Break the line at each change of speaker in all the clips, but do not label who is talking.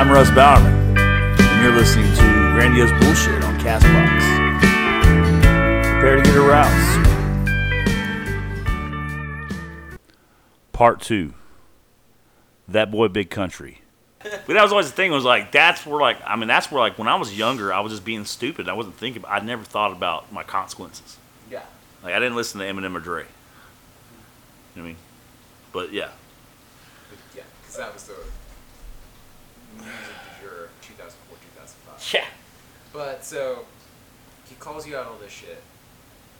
I'm Russ Bowerman, and you're listening to Grandiose Bullshit on Castbox. Prepare to get aroused. Part two. That boy, big country. But that was always the thing. Was like that's where like I mean that's where like when I was younger I was just being stupid. I wasn't thinking. I never thought about my consequences.
Yeah.
Like I didn't listen to Eminem or Dre. You know what I mean? But yeah,
Yeah, because that was the music du jour 2004, 2005.
yeah.
But so he calls you out all this shit,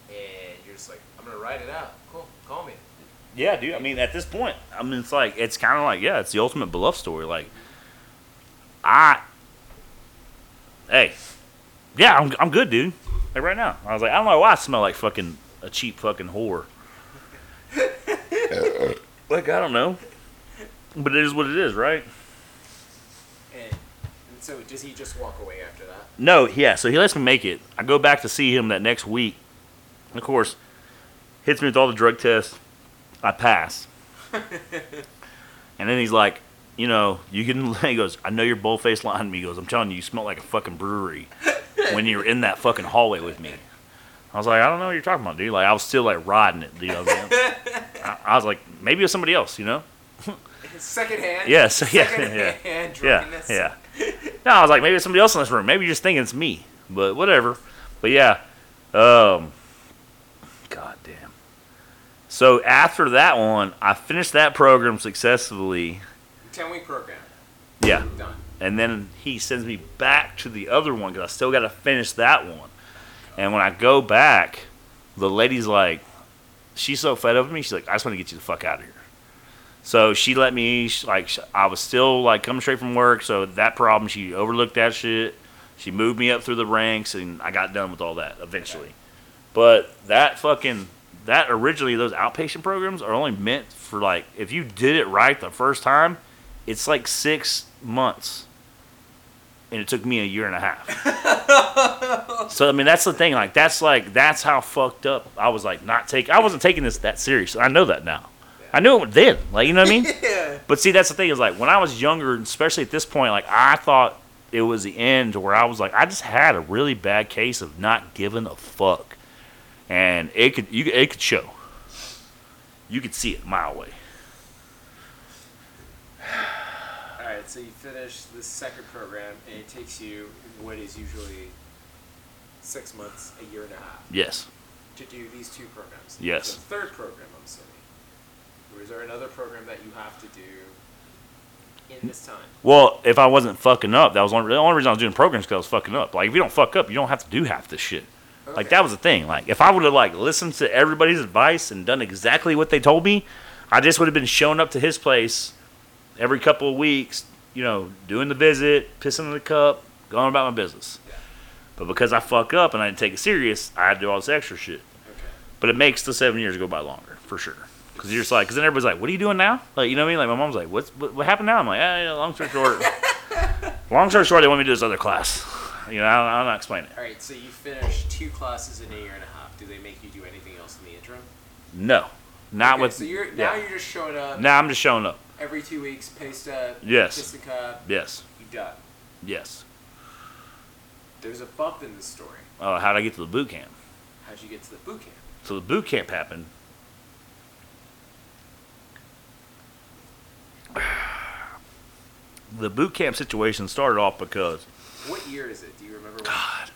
and you're just like, I'm gonna write it out. Cool, call me.
Yeah, dude. I mean, at this point, I mean, it's like it's kind of like yeah, it's the ultimate beloved story. Like, I, hey, yeah, I'm I'm good, dude. Like right now, I was like, I don't know why I smell like fucking a cheap fucking whore. like I don't know, but it is what it is, right?
So does he just walk away after that?
No, yeah. So he lets me make it. I go back to see him that next week. Of course, hits me with all the drug tests. I pass. and then he's like, you know, you can. He goes, I know you're bullface lying to me. He goes, I'm telling you, you smell like a fucking brewery when you're in that fucking hallway with me. I was like, I don't know what you're talking about, dude. Like I was still like riding it, you know. I, I was like, maybe it was somebody else, you know.
Second hand.
Yes, yeah,
Second
yeah. Yeah, yeah. No, I was like, maybe it's somebody else in this room. Maybe you're just thinking it's me. But whatever. But yeah. Um God damn. So after that one, I finished that program successfully.
Ten week program.
Yeah.
Done.
And then he sends me back to the other one because I still got to finish that one. And when I go back, the lady's like, she's so fed up with me. She's like, I just want to get you the fuck out of here. So she let me, like, I was still like coming straight from work. So that problem, she overlooked that shit. She moved me up through the ranks, and I got done with all that eventually. But that fucking that originally those outpatient programs are only meant for like if you did it right the first time, it's like six months, and it took me a year and a half. so I mean that's the thing. Like that's like that's how fucked up I was. Like not take. I wasn't taking this that serious. I know that now. I knew it then. Like you know what I mean.
Yeah.
But see, that's the thing is like when I was younger, especially at this point, like I thought it was the end to where I was like, I just had a really bad case of not giving a fuck, and it could you it could show. You could see it a mile away.
All right. So you finish the second program, and it takes you what is usually six months, a year and a half,
Yes.
to do these two programs.
Yes.
The third program, I'm assuming. Or is there another program that you have to do in this time?
Well, if I wasn't fucking up, that was one, the only reason I was doing programs because I was fucking up. Like if you don't fuck up, you don't have to do half this shit. Like that was the thing. Like if I would have like listened to everybody's advice and done exactly what they told me, I just would have been showing up to his place every couple of weeks, you know, doing the visit, pissing in the cup, going about my business.
Yeah.
But because I fuck up and I didn't take it serious, I had to do all this extra shit.
Okay.
But it makes the seven years go by longer for sure. Because you're just like, because then everybody's like, "What are you doing now?" Like, you know what I mean? Like my mom's like, "What's what, what happened now?" I'm like, yeah, "Long story short, long story short, they want me to do this other class." You know, I don't, I don't know how to explain it.
All right. So you finish two classes in a year and a half. Do they make you do anything else in the interim?
No, not
Okay,
with.
So you're now
yeah.
you're just showing up
Now I'm just showing up.
every two weeks, pay stub,
Yes.
kiss the cup,
Yes,
you done.
yes.
There's a bump in the story.
Oh, how'd I get to the boot camp?
How'd you get to the boot camp?
So the boot camp happened. The boot camp situation started off because
What year is it? Do you remember?
God,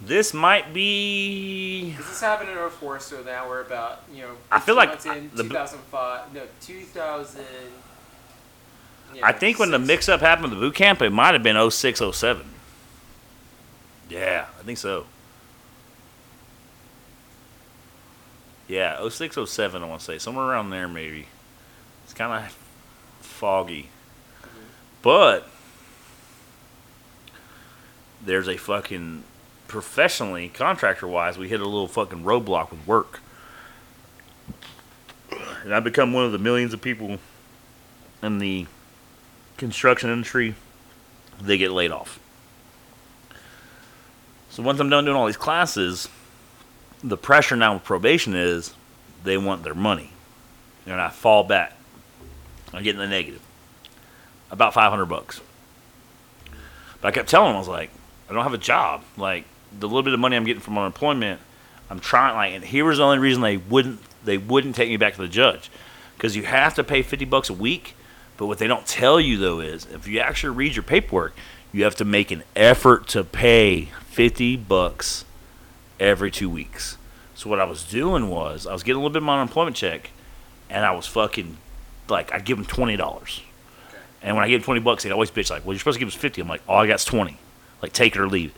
this might be.
This happened in 04, so now we're about you know.
I feel like
in
the
2005. No, 2000. yeah,
I think when the mix up happened with the boot camp, it might have been 06, 07. Yeah, I think so. Yeah, 06, 07, I want to say. Somewhere around there, maybe. It's kind of foggy. But there's a fucking professionally, contractor wise, we hit a little fucking roadblock with work. And I've become one of the millions of people in the construction industry, they get laid off. So once I'm done doing all these classes, the pressure now with probation is they want their money. And I fall back. I get in the negative. about 500 bucks. But I kept telling him, I was like, I don't have a job. Like, the little bit of money I'm getting from unemployment, I'm trying, like, and here was the only reason they wouldn't, they wouldn't take me back to the judge. Because you have to pay 50 bucks a week. But what they don't tell you, though, is if you actually read your paperwork, you have to make an effort to pay 50 bucks every two weeks. So what I was doing was I was getting a little bit of my unemployment check, and I was fucking like I'd give him twenty dollars,
Okay.
and when I gave him twenty bucks, they'd always bitch like, "Well, you're supposed to give us 50 I'm like, "All I got's twenty, like take it or leave it,"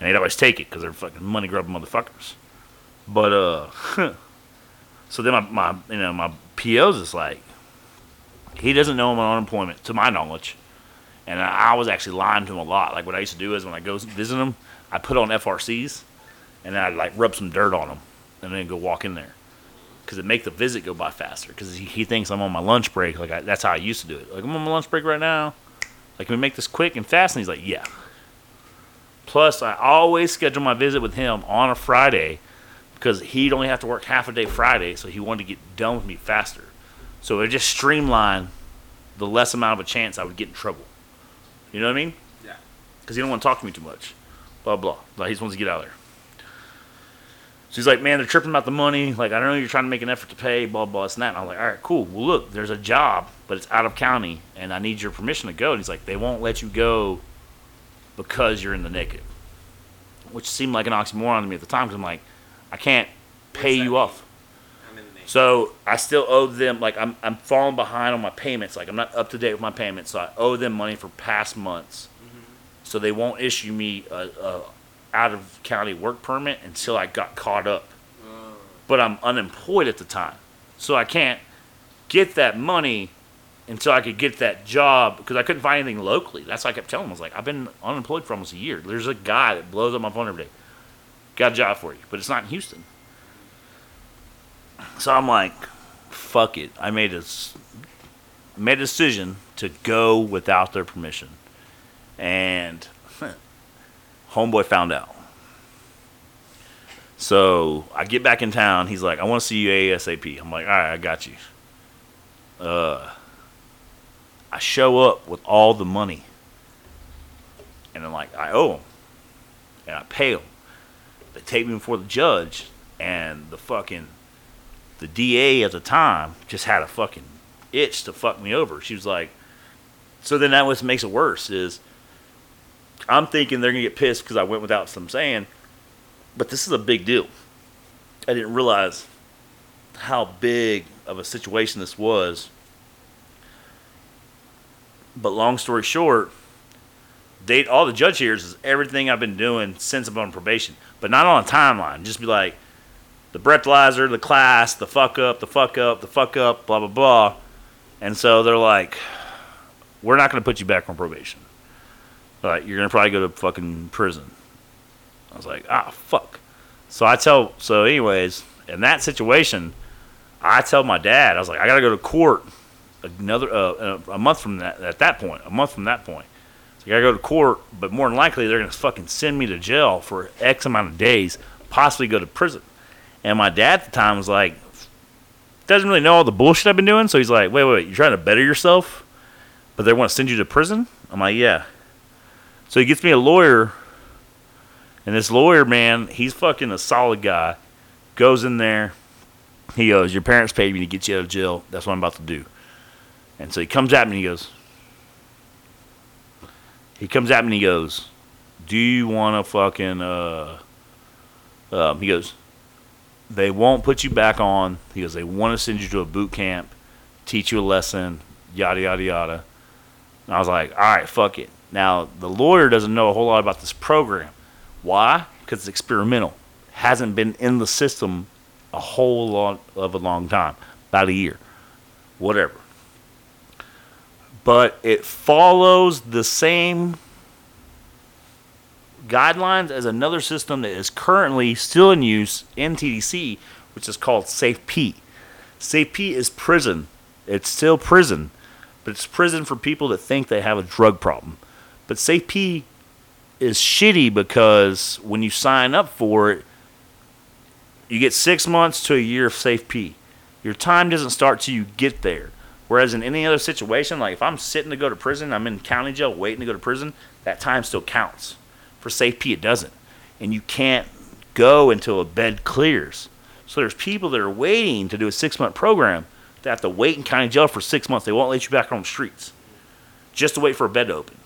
and they'd always take it because they're fucking money grubbing motherfuckers. But uh, so then my, my you know my PO's is like, he doesn't know I'm on unemployment to my knowledge, and I, I was actually lying to him a lot. Like what I used to do is when I go visit him, I put on FRCs, and then I'd like rub some dirt on them, and then go walk in there because it make the visit go by faster. Because he, he thinks I'm on my lunch break. Like I, that's how I used to do it. Like I'm on my lunch break right now. Like can we make this quick and fast? And he's like, yeah. Plus, I always schedule my visit with him on a Friday because he'd only have to work half a day Friday, so he wanted to get done with me faster. So it just streamlined the less amount of a chance I would get in trouble. You know what I mean?
Yeah.
Because he don't want to talk to me too much. Blah blah. Like he just wants to get out of there. So he's like, man, they're tripping about the money. Like, I don't know you're trying to make an effort to pay, blah, blah, this and that. And I'm like, all right, cool. Well, look, there's a job, but it's out of county, and I need your permission to go. And he's like, they won't let you go because you're in the negative, which seemed like an oxymoron to me at the time because I'm like, I can't pay you
mean?
off.
I'm in the name.
So I still owe them like I'm I'm falling behind on my payments. Like I'm not up to date with my payments, so I owe them money for past months. Mm-hmm. So they won't issue me a, a out of county work permit until I got caught up. But I'm unemployed at the time, so I can't get that money until I could get that job because I couldn't find anything locally. That's why I kept telling him I was like, I've been unemployed for almost a year. There's a guy that blows up my phone every day. Got a job for you, but it's not in Houston. So I'm like, fuck it. I made a made a decision to go without their permission, and homeboy found out. So I get back in town. He's like, I want to see you ASAP. I'm like, all right, I got you. Uh, I show up with all the money, and I'm like, I owe him, and I pay him. They take me before the judge, and the fucking the DA at the time just had a fucking itch to fuck me over. She was like, so then that what makes it worse is I'm thinking they're gonna get pissed because I went without some saying, but this is a big deal. I didn't realize how big of a situation this was. But long story short, they all the judge hears is everything I've been doing since been on probation, but not on a timeline. Just be like the breathalyzer, the class, the fuck up, the fuck up, the fuck up, blah blah blah. And so they're like, we're not going to put you back on probation. Like you're to probably go to fucking prison. I was like, ah, fuck. So I tell, so anyways, in that situation, I tell my dad, I was like, I got to go to court another uh, a month from that. At that point, a month from that point, so I got to go to court. But more than likely, they're to fucking send me to jail for X amount of days, possibly go to prison. And my dad at the time was like, doesn't really know all the bullshit I've been doing. So he's like, wait, wait, wait, you're trying to better yourself, but they want to send you to prison? I'm like, yeah. So he gets me a lawyer, and this lawyer, man, he's fucking a solid guy. Goes in there, he goes, Your parents paid me to get you out of jail. That's what I'm about to do. And so he comes at me and he goes, He comes at me and he goes, Do you want to fucking, uh, um, he goes, They won't put you back on. He goes, They want to send you to a boot camp, teach you a lesson, yada, yada, yada. And I was like, All right, fuck it. Now, the lawyer doesn't know a whole lot about this program. Why? Because it's experimental. Hasn't been in the system a whole lot of a long time, about a year, whatever. But it follows the same guidelines as another system that is currently still in use in TDC, which is called Safe P. Safe P is prison. It's still prison, but it's prison for people that think they have a drug problem. But SafeP is shitty because when you sign up for it, you get six months to a year of safe P. Your time doesn't start till you get there. Whereas in any other situation, like if I'm sitting to go to prison, I'm in county jail waiting to go to prison, that time still counts. For safe P, it doesn't. And you can't go until a bed clears. So there's people that are waiting to do a six month program that have to wait in county jail for six months. They won't let you back on the streets just to wait for a bed to open.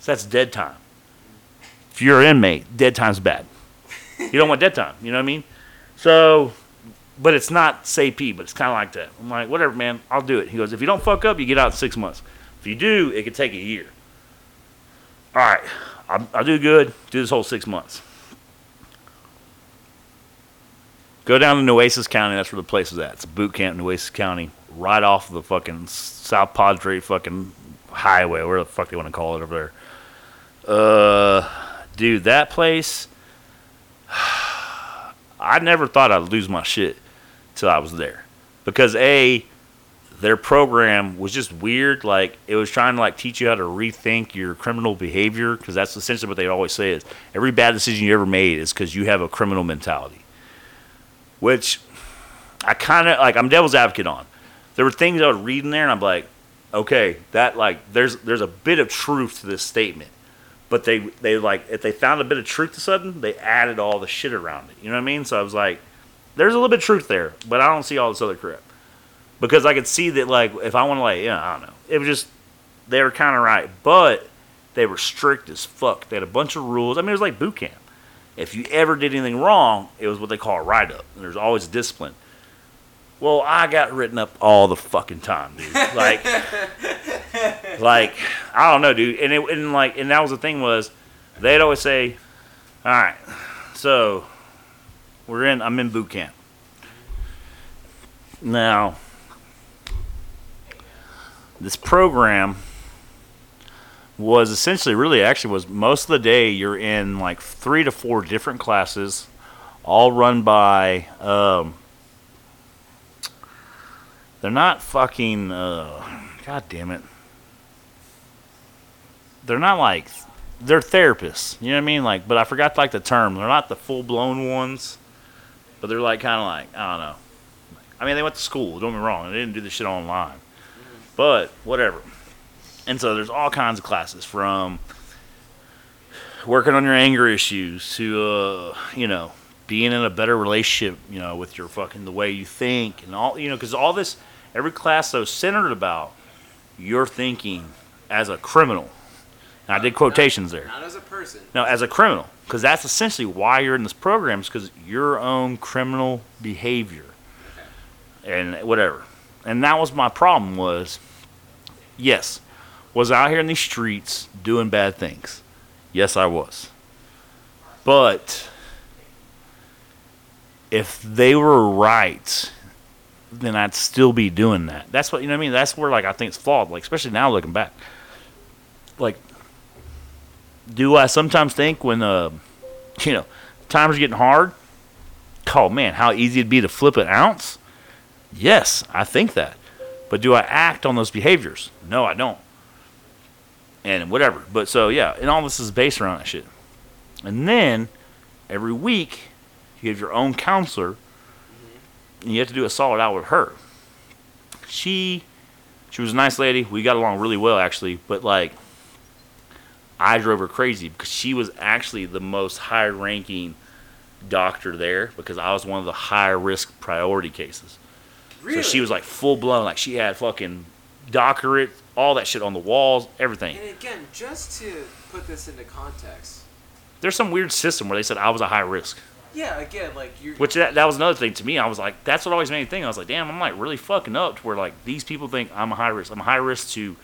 So that's dead time. If you're an inmate, dead time's bad. You don't want dead time. You know what I mean? So, but it's not say P, but it's kind of like that. I'm like, whatever, man, I'll do it. He goes, if you don't fuck up, you get out in six months. If you do, it could take a year. All right, I'll, I'll do good. Do this whole six months. Go down to Nueces County. That's where the place is at. It's a boot camp in Nueces County, right off the fucking South Padre fucking highway, where the fuck they want to call it over there. Uh, dude, that place. I never thought I'd lose my shit till I was there, because a their program was just weird. Like it was trying to like teach you how to rethink your criminal behavior, because that's essentially what they always say is every bad decision you ever made is because you have a criminal mentality. Which I kind of like. I'm devil's advocate on. There were things I would read in there, and I'm like, okay, that like there's there's a bit of truth to this statement, but they they like if they found a bit of truth to something, they added all the shit around it. You know what I mean? So I was like, there's a little bit of truth there, but I don't see all this other crap because I could see that like if I want to like yeah I don't know it was just they were kind of right, but they were strict as fuck. They had a bunch of rules. I mean it was like boot camp. If you ever did anything wrong, it was what they call a write up. And there's always discipline. Well, I got written up all the fucking time, dude. Like, like I don't know, dude. And it and like and that was the thing was, they'd always say, "All right, so we're in. I'm in boot camp now." This program was essentially really actually was most of the day you're in like three to four different classes, all run by um, they're not fucking. Uh, God damn it. They're not like. They're therapists. You know what I mean? Like, but I forgot like the term. They're not the full blown ones, but they're like kind of like I don't know. I mean, they went to school. Don't me wrong. They didn't do this shit online, but whatever. And so there's all kinds of classes from working on your anger issues to uh, you know being in a better relationship, you know, with your fucking the way you think and all, you know, because all this, every class though centered about your thinking as a criminal. And I did quotations there.
Not as a person.
No, as a criminal, because that's essentially why you're in this program, is because your own criminal behavior and whatever. And that was my problem was, yes, was out here in these streets doing bad things. Yes, I was. But if they were right, then I'd still be doing that. That's what you know what I mean. That's where like I think it's flawed. Like especially now looking back. Like, do I sometimes think when uh, you know, times are getting hard? Oh man, how easy it'd be to flip an ounce? Yes, I think that. But do I act on those behaviors? No, I don't. And whatever. But so yeah, and all this is based around that shit. And then every week you have your own counselor, and you have to do a solid hour with her. She, she was a nice lady. We got along really well actually, but like, I drove her crazy because she was actually the most high-ranking doctor there because I was one of the high-risk priority cases.
Really?
So she was like full blown, like she had fucking doctorate, all that shit on the walls, everything.
And again, just to put this into context,
There's some weird system where they said I was a high risk.
yeah, again, like you're.
Which that, that was another thing to me. I was like, that's what always made me think. I was like, damn, I'm like really fucking up to where like these people think I'm a high risk. I'm a high risk to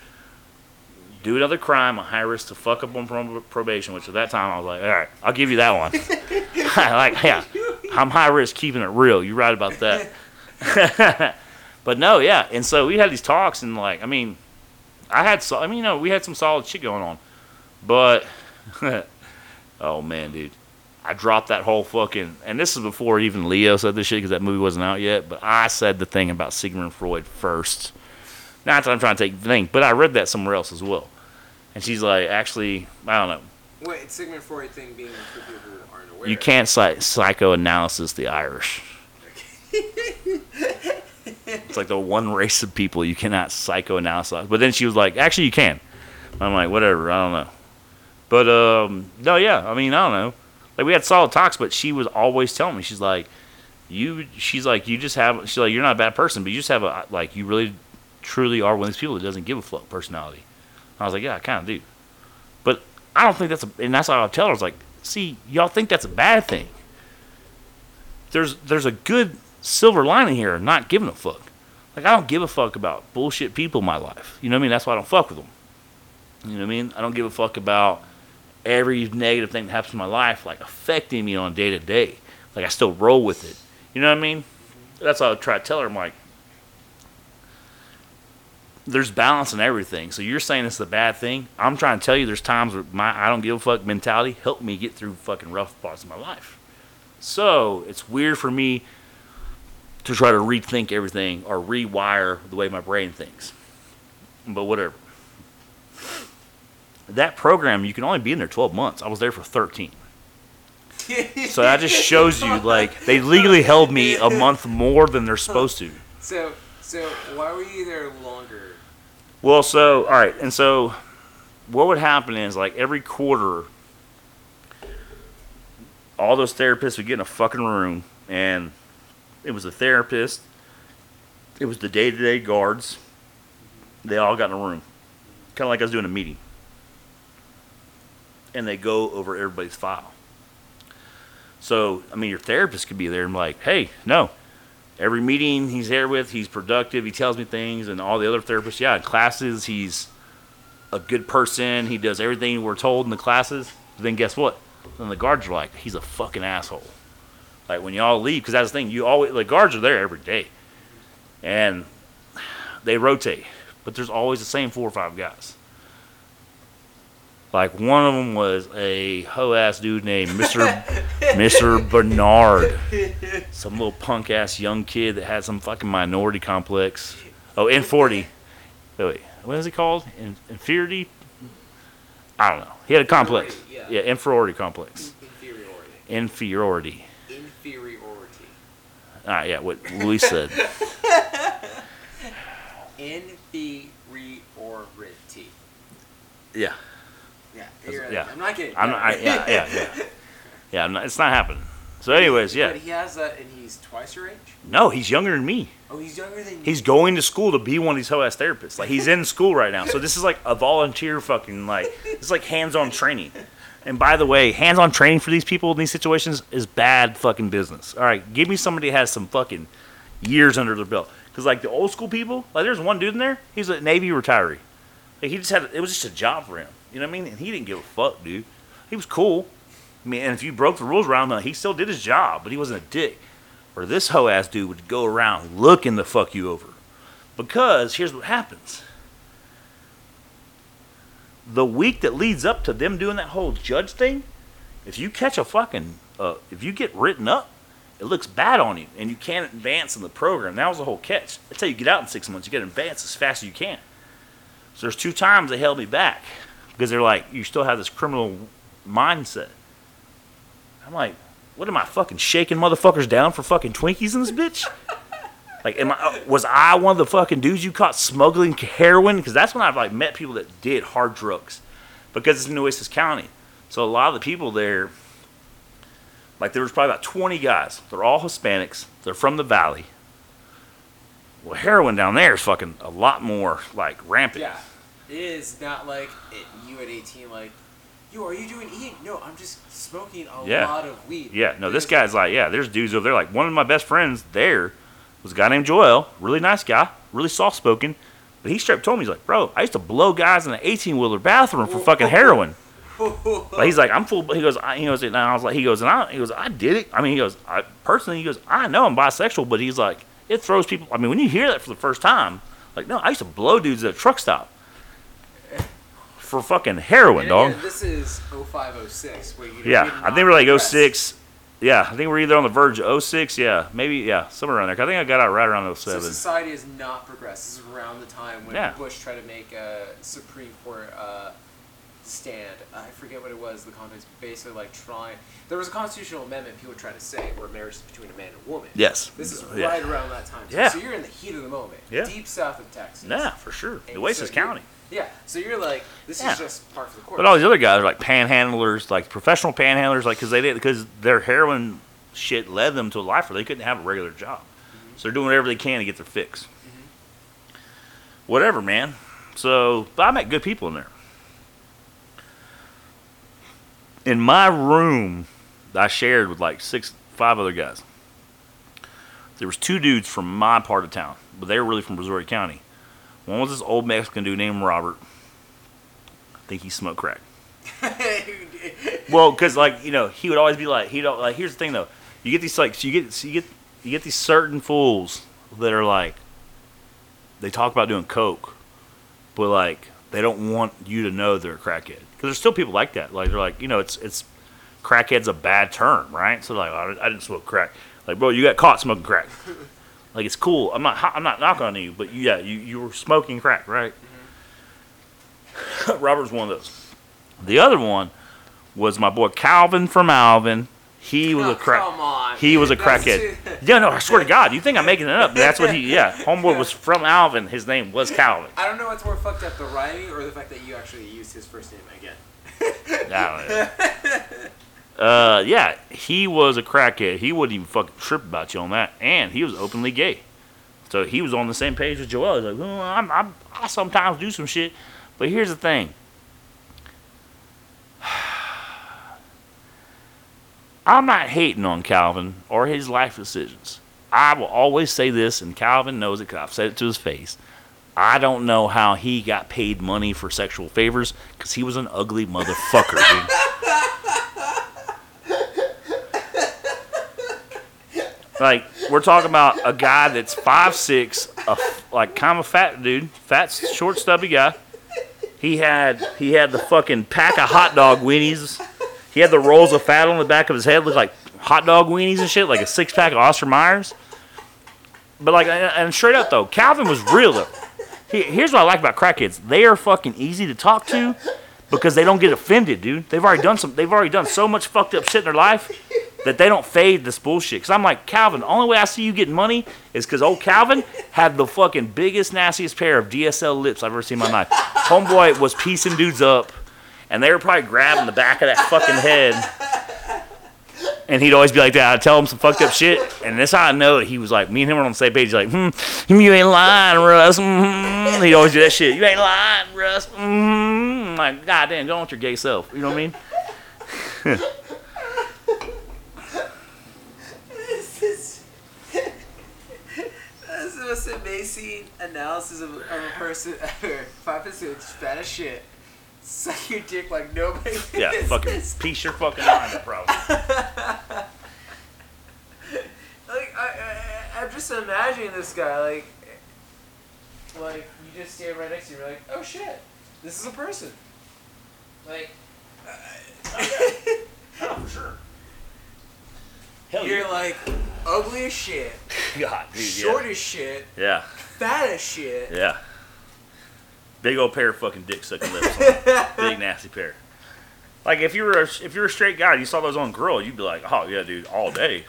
do another crime. A high risk to fuck up on probation. Which at that time I was like, all right, I'll give you that one. like, yeah, I'm high risk keeping it real. You're right about that. but no, yeah. And so we had these talks, and like, I mean, I had, so, I mean, you know, we had some solid shit going on, but oh man, dude. I dropped that whole fucking, and this is before even Leo said this shit because that movie wasn't out yet. But I said the thing about Sigmund Freud first. Not that I'm trying to take the thing, but I read that somewhere else as well. And she's like, actually, I don't know.
Wait, it's Sigmund Freud thing being for people who aren't aware.
You can't psych- psychoanalysis the Irish. It's like the one race of people you cannot psychoanalyze. But then she was like, actually, you can. I'm like, whatever. I don't know. But um, no, yeah. I mean, I don't know. Like we had solid talks, but she was always telling me, she's like, you. She's like, you just have. She's like, you're not a bad person, but you just have a like, you really, truly are one of these people that doesn't give a fuck personality. I was like, yeah, I kind of do. But I don't think that's a, and that's what I tell her. I was like, see, y'all think that's a bad thing. There's there's a good silver lining here, not giving a fuck. Like I don't give a fuck about bullshit people in my life. You know what I mean? That's why I don't fuck with them. You know what I mean? I don't give a fuck about every negative thing that happens in my life like affecting me on day to day. Like I still roll with it. You know what I mean? That's what I try to tell her. I'm like, there's balance in everything. So you're saying it's a bad thing. I'm trying to tell you there's times where my I don't give a fuck mentality helped me get through fucking rough parts of my life. So it's weird for me to try to rethink everything or rewire the way my brain thinks. But whatever. That program, you can only be in there 12 months. I was there for 13. So that just shows you, like, they legally held me a month more than they're supposed to.
So, so why were you there longer?
Well, so, all right. And so what would happen is, like, every quarter, all those therapists would get in a fucking room, and it was a therapist, it was the day to day guards. They all got in a room, kind of like I was doing a meeting. And they go over everybody's file. So, I mean, your therapist could be there and like, hey, no, every meeting he's there with, he's productive, he tells me things, and all the other therapists, yeah, in classes, he's a good person, he does everything we're told in the classes. But then guess what? Then the guards are like, he's a fucking asshole. Like when y'all leave, because that's the thing, you always the guards are there every day, and they rotate, but there's always the same four or five guys. Like one of them was a hoe ass dude named Mister Mister Bernard, some little punk ass young kid that had some fucking minority complex. Oh, N40. Wait, wait, what is it called? In, inferiority? I don't know. He had a complex.
Inferiority,
Yeah, inferiority complex.
Inferiority.
Inferiority.
Inferiority.
Ah, yeah, what Luis said.
Inferiority.
Yeah,
Yeah.
Yeah.
I'm not kidding.
I'm not, I, yeah, yeah, yeah. Yeah, I'm not, it's not happening. So, anyways, yeah.
But he has that, and he's twice your age.
No, he's younger than me.
Oh, he's younger than you.
He's going to school to be one of these hoe ass therapists. Like he's in school right now. So this is like a volunteer fucking like it's like hands on training. And by the way, hands on training for these people in these situations is bad fucking business. All right, give me somebody that has some fucking years under their belt. Because like the old school people, like there's one dude in there. He's a Navy retiree. Like he just had it was just a job for him. You know what I mean? And he didn't give a fuck, dude. He was cool. I mean, and if you broke the rules around him, he still did his job, but he wasn't a dick. Where this hoe ass dude would go around looking the fuck you over. Because here's what happens. The week that leads up to them doing that whole judge thing, if you catch a fucking, uh, if you get written up, it looks bad on you, and you can't advance in the program. That was the whole catch. That's how you get out in six months. You got to advance as fast as you can. So there's two times they held me back because they're like, you still have this criminal mindset. I'm like, what am I fucking shaking motherfuckers down for fucking Twinkies in this bitch? Like, am I uh, was I one of the fucking dudes you caught smuggling heroin? Because that's when I've like met people that did hard drugs, because it's in Nueces County. So a lot of the people there, like there was probably about 20 guys. They're all Hispanics. They're from the valley. Well, heroin down there is fucking a lot more like rampant.
Yeah. It is not like it, you at 18, like, yo, are you doing eating? No, I'm just smoking a
Yeah.
lot of weed.
Yeah, no, this guy's like, yeah, there's dudes over there. Like, one of my best friends there was a guy named Joel, really nice guy, really soft spoken. But he straight up told me, he's like, bro, I used to blow guys in an 18 wheeler bathroom for fucking heroin. But he's like, I'm full. He goes, I, he goes, and I was like, he goes, and I, he goes, I did it. I mean, he goes, I personally, he goes, I know I'm bisexual, but he's like, it throws people. I mean, when you hear that for the first time, like, no, I used to blow dudes at a truck stop for fucking heroin, dog.
again, this is 0506. Where you
Yeah, I think we're like
progress.
06. Yeah, I think we're either on the verge of 06. Yeah, maybe, yeah, somewhere around there. I think I got out right around
So
07.
society has not progressed. This is around the time when
Yeah.
Bush tried to make a Supreme Court uh, stand. I forget what it was. The context basically like trying. There was a constitutional amendment people tried to say where marriage is between a man and a woman.
Yes.
This is
Yeah.
right around that time. too.
Yeah.
So you're in the heat of the moment.
Yeah.
Deep south of Texas.
Nah, for sure.
And
The Oasis
so
County.
Yeah. So you're like, this
Yeah.
is just part of the course.
But all these other guys are like panhandlers, like professional panhandlers, like because they did because their heroin shit led them to a life where they couldn't have a regular job. Mm-hmm. So they're doing whatever they can to get their fix. Mm-hmm. Whatever, man. So, but I met good people in there. In my room, I shared with like six, five other guys. There was two dudes from my part of town, but they were really from Missouri County. One was this old Mexican dude named Robert. I think he smoked crack. Well, because like you know, he would always be like, he don't like. Here's the thing though, you get these like, so you get so you get you get these certain fools that are like, they talk about doing coke, but like they don't want you to know they're a crackhead. Because there's still people like that. Like they're like, you know, it's it's crackhead's a bad term, right? So like, I, I didn't smoke crack. Like, bro, you got caught smoking crack. Like it's cool. I'm not I'm not knocking on you, but yeah, you you were smoking crack, right? Mm-hmm. Robert's one of those. The other one was my boy Calvin from Alvin. He was
Oh,
a crack.
Come on.
He was a crackhead. Yeah, no, I swear to God, you think I'm making it up? That's what he. Yeah, homeboy was from Alvin. His name was Calvin.
I don't know what's more fucked up, the rhyming or the fact that you actually used his first name again.
I don't know. Uh, yeah, he was a crackhead. He wouldn't even fucking trip about you on that, and he was openly gay. So he was on the same page with Joel. He's like, I'm, I'm, I sometimes do some shit, but here's the thing. I'm not hating on Calvin or his life decisions. I will always say this, and Calvin knows it because I've said it to his face. I don't know how he got paid money for sexual favors because he was an ugly motherfucker, like we're talking about a guy that's five six, a like kind of fat dude, fat, short, stubby guy. He had he had the fucking pack of hot dog weenies. He had the rolls of fat on the back of his head, looked like hot dog weenies and shit, like a six pack of Oscar Mayers. But like, and straight up though, Calvin was real though. He- Here's what I like about crackheads: they are fucking easy to talk to because they don't get offended, dude. They've already done some. They've already done so much fucked up shit in their life that they don't fade this bullshit. Because I'm like, Calvin, the only way I see you getting money is because old Calvin had the fucking biggest, nastiest pair of DSL lips I've ever seen in my life. Homeboy was piecing dudes up, and they were probably grabbing the back of that fucking head. And he'd always be like that. I'd tell him some fucked up shit. And that's how I know that he was like, me and him were on the same page. He's like, hmm, you ain't lying, Russ. hmm He'd always do that shit. You ain't lying, Russ. hmm I'm like, God damn, go on with your gay self. You know what I mean?
This is this is the most amazing analysis of, of a person ever. Five six, fat shit. Suck your dick like nobody.
Yeah, fucking piece your fucking mind up, probably.
Like I, I, I'm just imagining this guy like, like you just stand right next to you, you're like, oh shit, this is a person. Like,
Oh, for sure. Hell
you're like ugly as shit,
God, dude,
short
yeah.
as shit,
Yeah,
fat as shit.
yeah. Big old pair of fucking dick sucking lips. Big nasty pair. Like if you were a, if you're a straight guy, and you saw those on girl, you'd be like, oh yeah, dude, all day.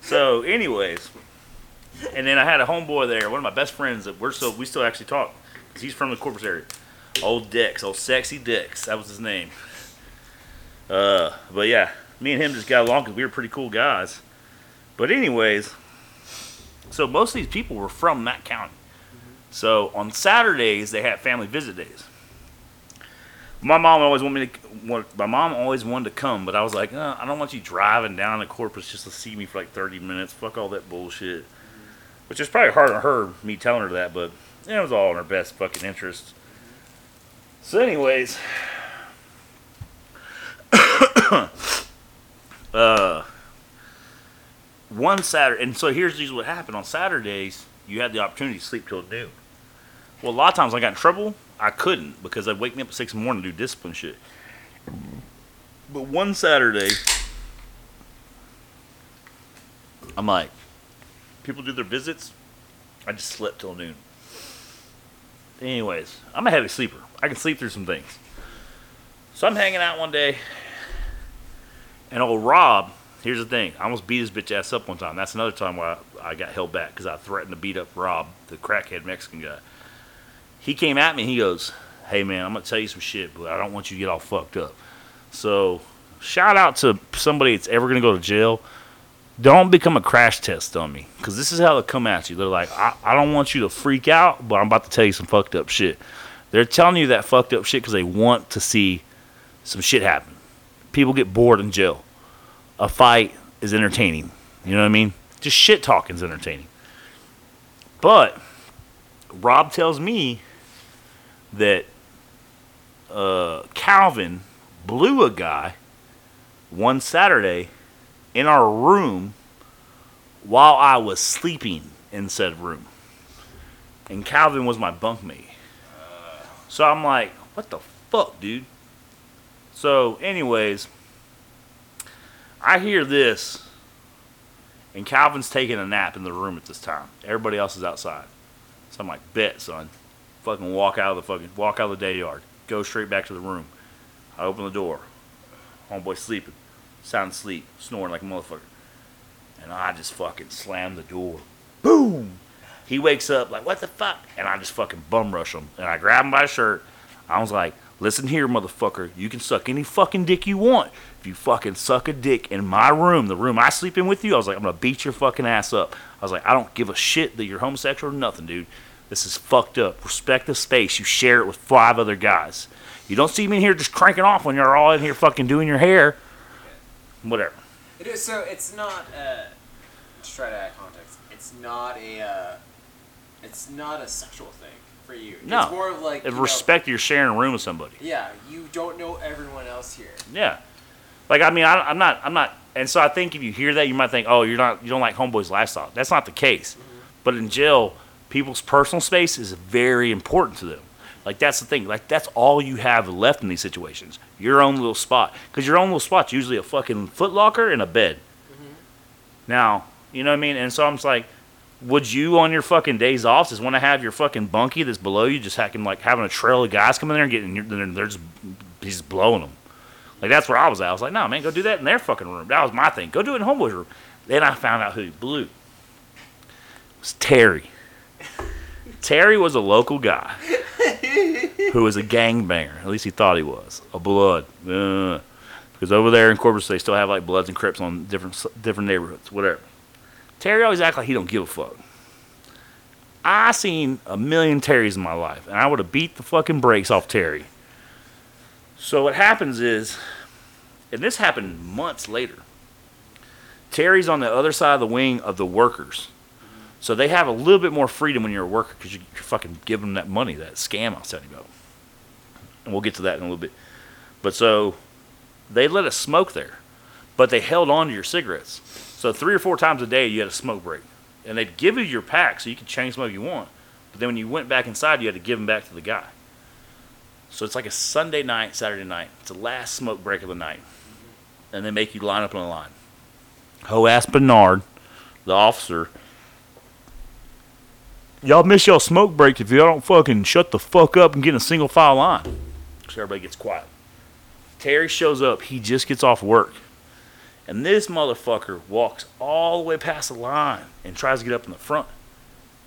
So, anyways, and then I had a homeboy there, one of my best friends that we're still we still actually talk because he's from the Corpus area. Old Dix, old sexy Dix, that was his name. Uh, but yeah, me and him just got along because we were pretty cool guys. But anyways, so most of these people were from that county. So on Saturdays they had family visit days. My mom always wanted me to. My mom always wanted to come, but I was like, uh, I don't want you driving down to Corpus just to see me for like 30 minutes. Fuck all that bullshit. Which is probably hard on her, me telling her that, but it was all in her best fucking interest. So, anyways, uh, one Saturday, and so here's usually what happened on Saturdays. You had the opportunity to sleep till noon. Well, a lot of times I got in trouble. I couldn't because they'd wake me up at six in the morning to do discipline shit. But one Saturday, I'm like, people do their visits. I just slept till noon. Anyways, I'm a heavy sleeper. I can sleep through some things. So I'm hanging out one day, and old Rob. Here's the thing: I almost beat his bitch ass up one time. That's another time I, I got held back because I threatened to beat up Rob, the crackhead Mexican guy. He came at me. He goes, "Hey man, I'm gonna tell you some shit, but I don't want you to get all fucked up." So, shout out to somebody that's ever gonna go to jail. Don't become a crash test on me, because this is how they come at you. They're like, I, "I don't want you to freak out, but I'm about to tell you some fucked up shit." They're telling you that fucked up shit because they want to see some shit happen. People get bored in jail. A fight is entertaining. You know what I mean? Just shit talking is entertaining. But Rob tells me that uh, Calvin blew a guy one Saturday in our room while I was sleeping in said room. And Calvin was my bunkmate. So I'm like, what the fuck, dude? So, anyways, I hear this, and Calvin's taking a nap in the room at this time. Everybody else is outside. So I'm like, bet, son. Fucking walk out of the fucking walk out of the day yard. Go straight back to the room. I open the door. Homeboy sleeping. Sound asleep, snoring like a motherfucker. And I just fucking slam the door. Boom! He wakes up like, what the fuck? And I just fucking bum rush him. And I grab him by the shirt. I was like, listen here, motherfucker. You can suck any fucking dick you want. If you fucking suck a dick in my room, the room I sleep in with you, I was like, I'm gonna beat your fucking ass up. I was like, I don't give a shit that you're homosexual or nothing, dude. This is fucked up. Respect the space. You share it with five other guys. You don't see me in here just cranking off when you're all in here fucking doing your hair. Whatever.
It is so. It's not. Uh, to try to add context, it's not a. Uh, it's not a sexual thing for you.
No.
It's more of like. You know,
respect you're sharing a room with somebody.
yeah, you don't know everyone else here.
Yeah. Like I mean, I, I'm not, I'm not, and so I think if you hear that, you might think, oh, you're not, you don't like homeboys' lifestyle. That's not the case. But in jail, people's personal space is very important to them. Like that's the thing. Like that's all you have left in these situations. Your own little spot, because your own little spot's usually a fucking footlocker and a bed. Mm-hmm. Now, you know what I mean. And so I'm just like, would you on your fucking days off just want to have your fucking bunkie that's below you just hacking like having a trail of guys coming in there and getting, they're, they're just he's just blowing them. Like that's where I was at. I was like, no, man, go do that in their fucking room. That was my thing. Go do it in homeboy's room. Then I found out who blew. It was Terry. Terry was a local guy who was a gangbanger. At least he thought he was. A blood. Uh, because over there in Corpus, they still have like Bloods and Crips on different different neighborhoods, whatever. Terry always act like he don't give a fuck. I seen a million Terrys in my life, and I would have beat the fucking brakes off Terry. So what happens is, and this happened months later. Terry's on the other side of the wing of the workers, so they have a little bit more freedom when you're a worker because you, you're fucking giving them that money, that scam I was telling you about. And we'll get to that in a little bit. But so they let us smoke there, but they held on to your cigarettes. So three or four times a day you had a smoke break, and they'd give you your pack so you could change smoke you want. But then when you went back inside, you had to give them back to the guy. So it's like a Sunday night, Saturday night. It's the last smoke break of the night, and they make you line up in a line. Ho ass Bernard, the officer. Y'all miss y'all smoke breaks if y'all don't fucking shut the fuck up and get in a single file line. So everybody gets quiet. Terry shows up. He just gets off work. And this motherfucker walks all the way past the line and tries to get up in the front.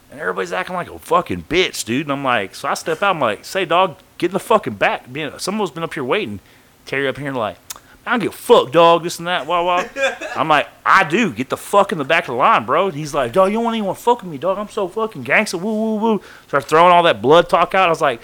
And everybody's acting like a fucking bitch, dude. And I'm like, so I step out. I'm like, say, dog, get in the fucking back. Someone's been up here waiting. Terry up here and like, I don't give a fuck, dog, this and that, wah, wah. I'm like, I do. Get the fuck in the back of the line, bro. And he's like, dog, you don't even want fuck with me, dog. I'm so fucking gangster. Woo, woo, woo. Start throwing all that blood talk out. I was like,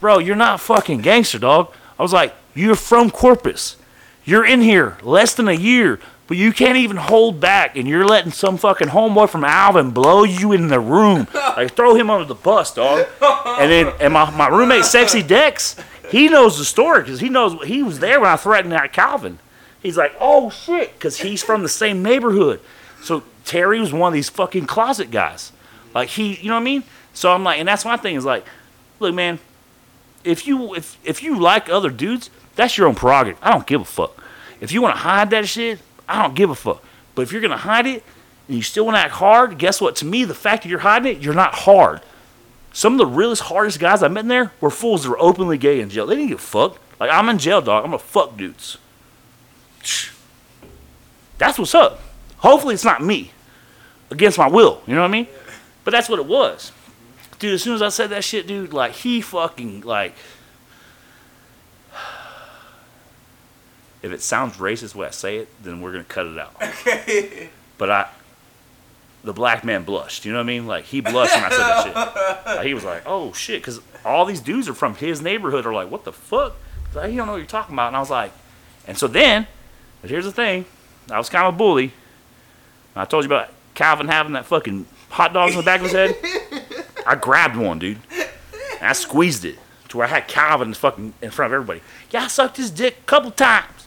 bro, you're not fucking gangster, dog. I was like, you're from Corpus. You're in here less than a year, but you can't even hold back, and you're letting some fucking homeboy from Alvin blow you in the room. Like, throw him under the bus, dog. And then, and my, my roommate, Sexy Dex, he knows the story because he knows he was there when I threatened that Calvin. He's like, oh shit, because he's from the same neighborhood. So Terry was one of these fucking closet guys. Like he, you know what I mean? So I'm like, and that's my thing is like, look, man, if you if if you like other dudes, that's your own prerogative. I don't give a fuck. If you want to hide that shit, I don't give a fuck. But if you're gonna hide it and you still want to act hard, guess what? To me, the fact that you're hiding it, you're not hard. Some of the realest hardest guys I met in there were fools that were openly gay in jail. They didn't give a fuck. Like I'm in jail, dog. I'm gonna fuck dudes. That's what's up. Hopefully it's not me against my will. You know what I mean? But that's what it was, dude. As soon as I said that shit, dude, like he fucking like. If it sounds racist when I say it, then we're gonna cut it out.
Okay.
But I, the black man blushed. You know what I mean? Like he blushed when I said that shit. Like, he was like, "Oh shit," because all these dudes are from his neighborhood. Are like, "What the fuck?" Like, he don't know what you're talking about. And I was like, and so then, but here's the thing, I was kind of a bully. I told you about Calvin having that fucking hot dogs in the back of his head. I grabbed one, dude, and I squeezed it to where I had Calvin fucking in front of everybody. Yeah, I sucked his dick a couple times.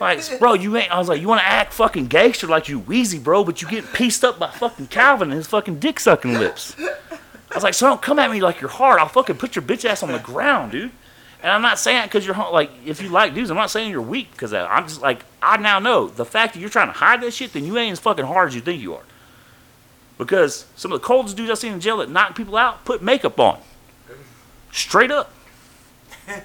Like, bro, you ain't. I was like, you want to act fucking gangster like you Wheezy, bro, but you getting pieced up by fucking Calvin and his fucking dick sucking lips. I was like, so don't come at me like you're hard. I'll fucking put your bitch ass on the ground, dude. And I'm not saying it because you're like, if you like dudes, I'm not saying you're weak because I'm just like, I now know the fact that you're trying to hide that shit, then you ain't as fucking hard as you think you are. Because some of the coldest dudes I've seen in jail that knock people out put makeup on. Straight up.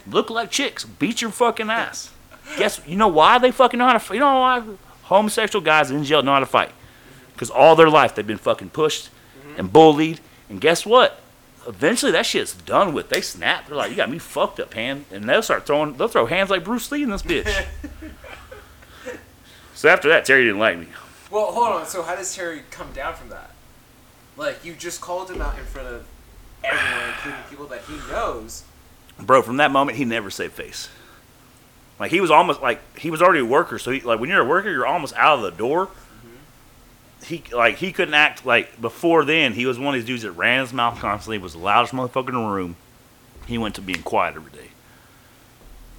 Look like chicks. Beat your fucking ass. Guess you know why they fucking know how to fight? You know why homosexual guys in jail know how to fight? Because all their life they've been fucking pushed mm-hmm. and bullied. And guess what? Eventually that shit's done with. They snap. They're like, you got me fucked up, hand. And they'll start throwing, they'll throw hands like Bruce Lee in this bitch. so after that, Terry didn't like me.
Well, hold on. So how does Terry come down from that? Like you just called him out in front of everyone, including people that he knows.
Bro, from that moment, he never saved face. Like he was almost like he was already a worker. So he, like when you're a worker, you're almost out of the door. Mm-hmm. He like he couldn't act like before then. He was one of these dudes that ran his mouth constantly, was the loudest motherfucker in the room. He went to being quiet every day.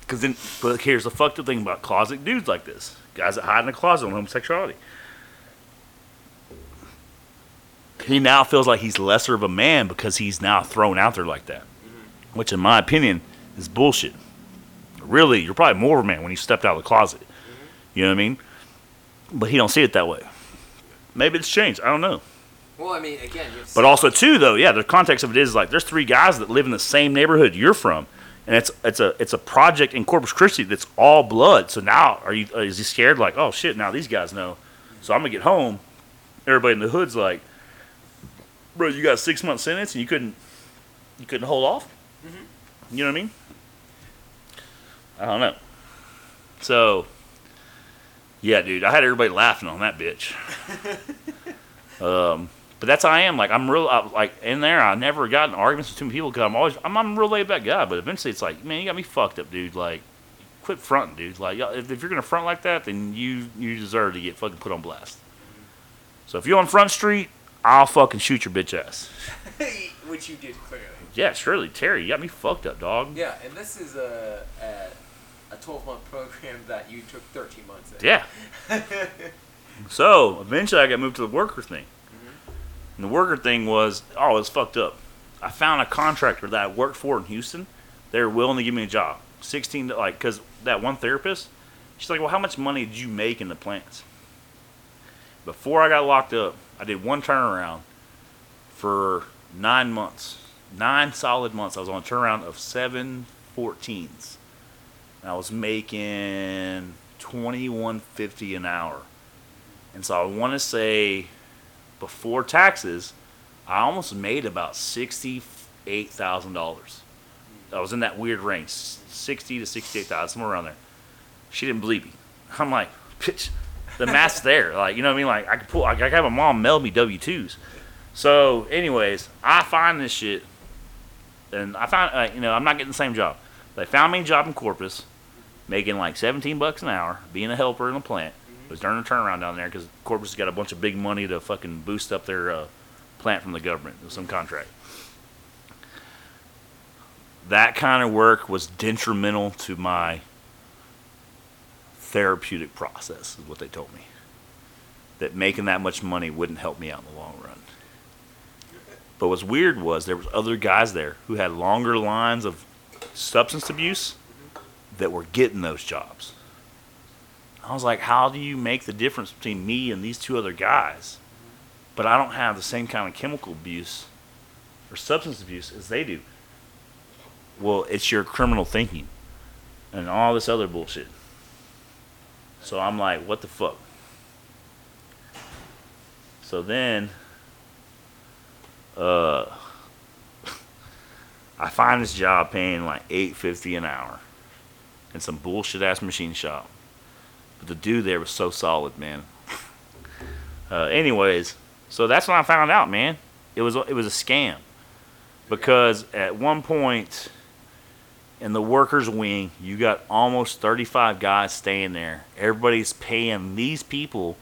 Cause then, but here's the fucked up thing about closet dudes like this: guys that hide in the closet on homosexuality. He now feels like he's lesser of a man because he's now thrown out there like that, mm-hmm. which, in my opinion, is bullshit really, you're probably more of a man when you stepped out of the closet. You know what I mean? But he don't see it that way. Maybe it's changed. I don't know.
Well, I mean, again,
But also too, though, yeah, the context of it is like there's three guys that live in the same neighborhood you're from, and it's it's a it's a project in Corpus Christi that's all blood. So now, are you is he scared? Like, oh shit, now these guys know. So I'm gonna get home. Everybody in the hood's like, bro, you got a six month sentence and you couldn't you couldn't hold off. Mm-hmm. You know what I mean? I don't know. So, yeah, dude, I had everybody laughing on that bitch. um, but that's how I am. Like I'm real. I, like in there, I never got in arguments with too many people because I'm always I'm, I'm a real laid back guy. But eventually, it's like, man, you got me fucked up, dude. Like, quit fronting, dude. Like, y'all- if, if you're gonna front like that, then you you deserve to get fucking put on blast. So if you're on Front Street, I'll fucking shoot your bitch ass.
which you did clearly.
Yeah, surely, Terry, you got me fucked up, dog.
Yeah, and this is a a, a 12 month program that you took 13 months in.
Yeah. So eventually, I got moved to the worker thing. Mm-hmm. And the worker thing was, oh, it's fucked up. I found a contractor that I worked for in Houston. They were willing to give me a job, sixteen, like, cause that one therapist. She's like, well, how much money did you make in the plants? Before I got locked up, I did one turnaround for nine months, nine solid months. I was on a turnaround of seven 14s. And I was making twenty one fifty an hour. And so I want to say before taxes, I almost made about sixty-eight thousand dollars. I was in that weird range, sixty to sixty-eight thousand, somewhere around there. She didn't believe me. I'm like, bitch, the math's there. Like, you know what I mean? Like, I could pull. I could have my mom mail me W twos. So, anyways, I find this shit, and I found, uh, you know, I'm not getting the same job. They found me a job in Corpus, making like 17 bucks an hour, being a helper in a plant. It was during a turnaround down there because Corpus has got a bunch of big money to fucking boost up their uh, plant from the government, with some contract. That kind of work was detrimental to my therapeutic process, is what they told me. That making that much money wouldn't help me out in the long run. But what's weird was there was other guys there who had longer lines of substance abuse that were getting those jobs. I was like, how do you make the difference between me and these two other guys? But I don't have the same kind of chemical abuse or substance abuse as they do. Well, it's your criminal thinking. and all this other bullshit. So I'm like, what the fuck? So then, uh, I find this job paying like eight fifty an hour, in some bullshit ass machine shop. But the dude there was so solid, man. Uh, anyways, so that's when I found out, man. It was it was a scam, because at one point in the workers' wing, you got almost 35 guys staying there. Everybody's paying these people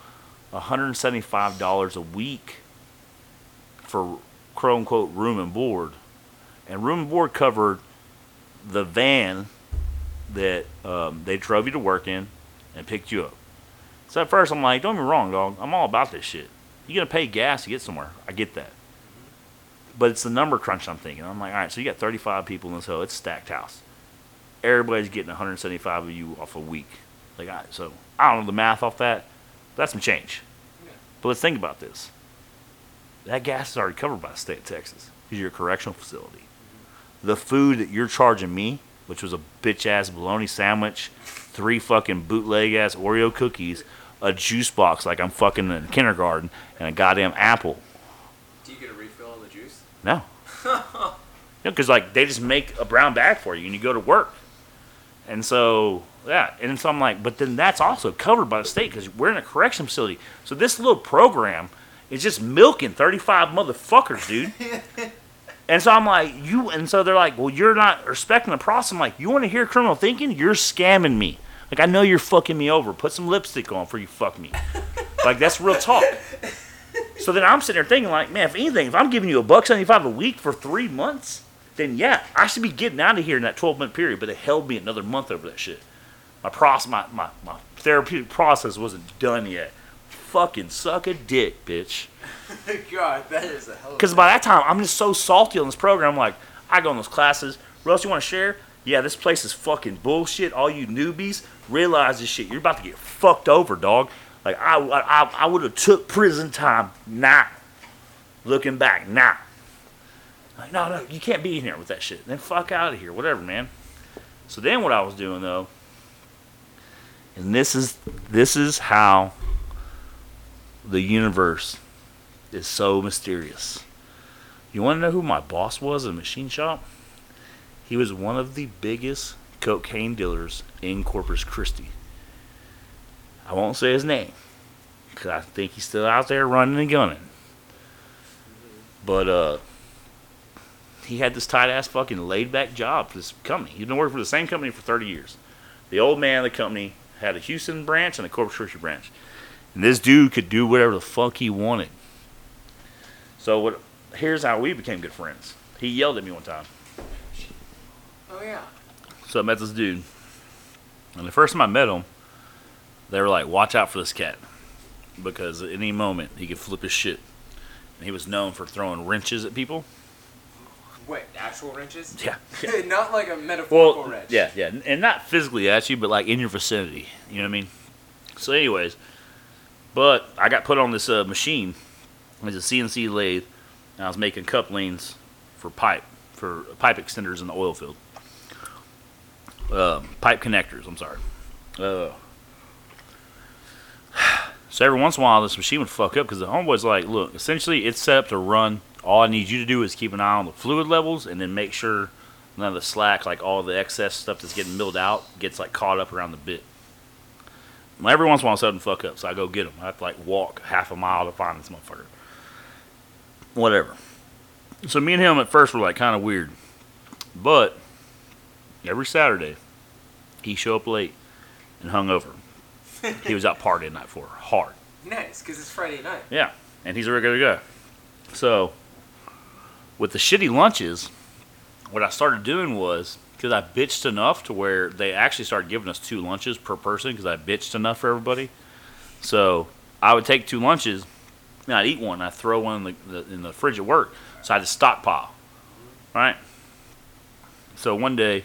$175 a week for quote unquote room and board. And room and board covered the van that um, they drove you to work in and picked you up. So at first I'm like, don't me wrong, dog. I'm all about this shit. You're gonna pay gas to get somewhere. I get that. But it's the number crunch I'm thinking. I'm like, all right, so you got 35 people in this house. It's stacked house everybody's getting 175 of you off a week. Like, so I don't know the math off that. That's some change. But let's think about this. That gas is already covered by the state of Texas because you're a correctional facility. The food that you're charging me, which was a bitch ass bologna sandwich, three fucking bootleg ass Oreo cookies, a juice box like I'm fucking in kindergarten, and a goddamn apple.
Do you get a refill on the juice?
No. no, Because like they just make a brown bag for you and you go to work. And so yeah, and so I'm like, but then that's also covered by the state because we're in a correction facility. So this little program is just milking 35 motherfuckers, dude. and so I'm like, you, and so they're like, well, you're not respecting the process. I'm like, you want to hear criminal thinking? You're scamming me. Like I know you're fucking me over. Put some lipstick on before you fuck me. like that's real talk. So then I'm sitting there thinking, like, man, if anything, if I'm giving you a buck seventy five a week for three months, then yeah, I should be getting out of here in that twelve month period. But they held me another month over that shit. My process, my, my, my therapeutic process wasn't done yet. Fucking suck a dick, bitch.
God, that is a hell. of
Because by that time, I'm just so salty on this program. I'm like, I go in those classes. Russ, you want to share? Yeah, this place is fucking bullshit. All you newbies realize this shit. You're about to get fucked over, dog. Like I, I, I would have took prison time now. Looking back now. Like, no, no, you can't be in here with that shit. Then fuck out of here, whatever, man. So then, what I was doing though, and this is this is how the universe is so mysterious. You want to know who my boss was in machine shop? He was one of the biggest cocaine dealers in Corpus Christi. I won't say his name because I think he's still out there running and gunning. But uh, he had this tight ass fucking laid back job for this company. He'd been working for the same company for 30 years. The old man of the company had a Houston branch and a Corpus Christi branch. And this dude could do whatever the fuck he wanted. So what? Here's how we became good friends. He yelled at me one time.
Oh yeah.
So I met this dude. And the first time I met him, they were like, watch out for this cat. Because at any moment, he could flip his shit. And he was known for throwing wrenches at people.
Wait, actual wrenches?
Yeah.
Not like a metaphorical
Well,
wrench.
yeah, yeah. And not physically at you, but like in your vicinity. You know what I mean? So, anyways, but I got put on this uh, machine. It's a CNC lathe. And I was making couplings for pipe, for pipe extenders in the oil field. Uh, pipe connectors, I'm sorry. Uh, so every once in a while, this machine would fuck up because the homeboy's like, look, essentially it's set up to run. All I need you to do is keep an eye on the fluid levels and then make sure none of the slack, like all the excess stuff that's getting milled out, gets like caught up around the bit. Every once in a while, something fuck up, so I go get him. I have to like walk half a mile to find this motherfucker. Whatever. So me and him at first were like kind of weird, but every Saturday he show up late and hung over. he was out partying night for hard.
Nice, because it's Friday night.
Yeah, and he's a regular guy. So, with the shitty lunches, what I started doing was because I bitched enough to where they actually started giving us two lunches per person because I bitched enough for everybody. So I would take two lunches, and I'd eat one. I'd throw one in the, the in the fridge at work, so I had to stockpile. Right. So one day,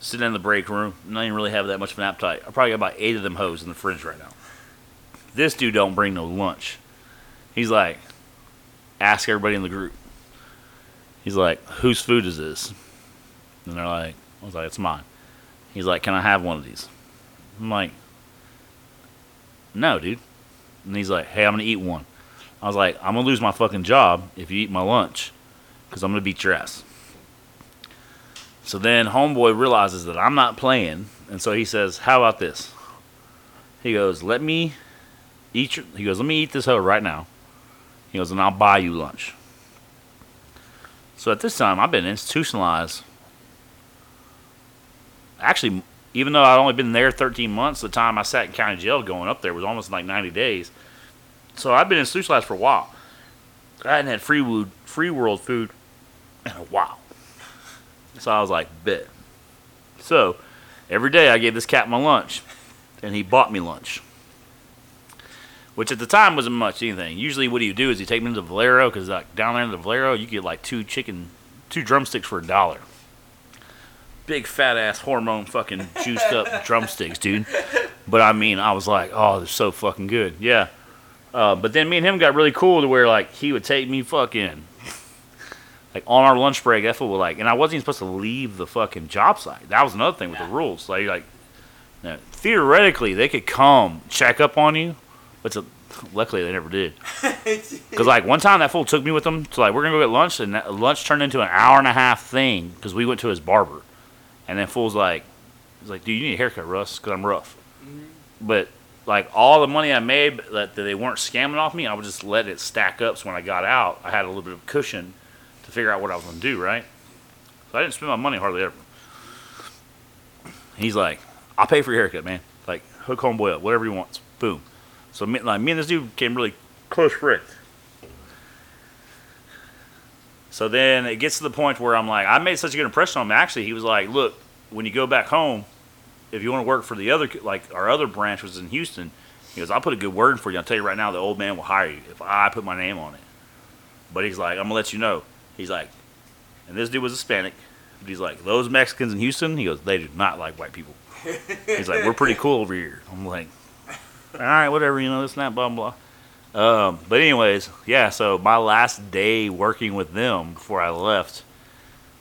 sitting in the break room, not even really have that much of an appetite. I probably got about eight of them hoes in the fridge right now. This dude don't bring no lunch. He's like, ask everybody in the group. He's like, whose food is this? And they're like, I was like, it's mine. He's like, "Can I have one of these?" I'm like, "No, dude." And he's like, "Hey, I'm gonna eat one." I was like, "I'm gonna lose my fucking job if you eat my lunch, because I'm gonna beat your ass." So then homeboy realizes that I'm not playing, and so he says, "How about this?" He goes, "Let me eat your." He goes, "Let me eat this hoe right now." He goes, "And I'll buy you lunch." So at this time, I've been institutionalized. Actually, even though I'd only been there 13 months, the time I sat in county jail going up there was almost like 90 days. So I've been in institutionalized for a while. I hadn't had free wood, free world food in a while. So I was like, bet. So every day I gave this cat my lunch, and he bought me lunch. Which at the time wasn't much anything. Usually, what do you do is you take me to the Valero because like down there in the Valero, you get like two chicken, two drumsticks for a dollar. Big fat ass hormone fucking juiced up drumsticks, dude. But I mean, I was like, oh, they're so fucking good. Yeah. Uh, but then me and him got really cool to where like he would take me fucking like on our lunch break. That's what we like, and I wasn't even supposed to leave the fucking job site. That was another thing with the rules. Like like know, theoretically they could come check up on you, but to, luckily they never did. Because like one time that fool took me with him to like we're gonna go get lunch, and that lunch turned into an hour and a half thing because we went to his barber, and then fool's like, he's like, dude, you need a haircut, Russ, because I'm rough. Mm-hmm. But like all the money I made that, that they weren't scamming off me, I would just let it stack up. So when I got out, I had a little bit of cushion to figure out what I was gonna do, right? So I didn't spend my money hardly ever. He's like, I'll pay for your haircut, man. Like hook homeboy up, whatever he wants. Boom. So me, like me and this dude became really close friends. So then it gets to the point where I'm like, I made such a good impression on him. Actually, he was like, "Look, when you go back home, if you want to work for the other, like our other branch was in Houston, he goes, I'll put a good word for you. I'll tell you right now, the old man will hire you if I put my name on it. But he's like, I'm gonna let you know. He's like, and this dude was Hispanic. But he's like, those Mexicans in Houston, he goes, they do not like white people. He's like, we're pretty cool over here. I'm like, all right, whatever, you know, this and that, blah, blah. Um, but anyways, yeah, so my last day working with them before I left,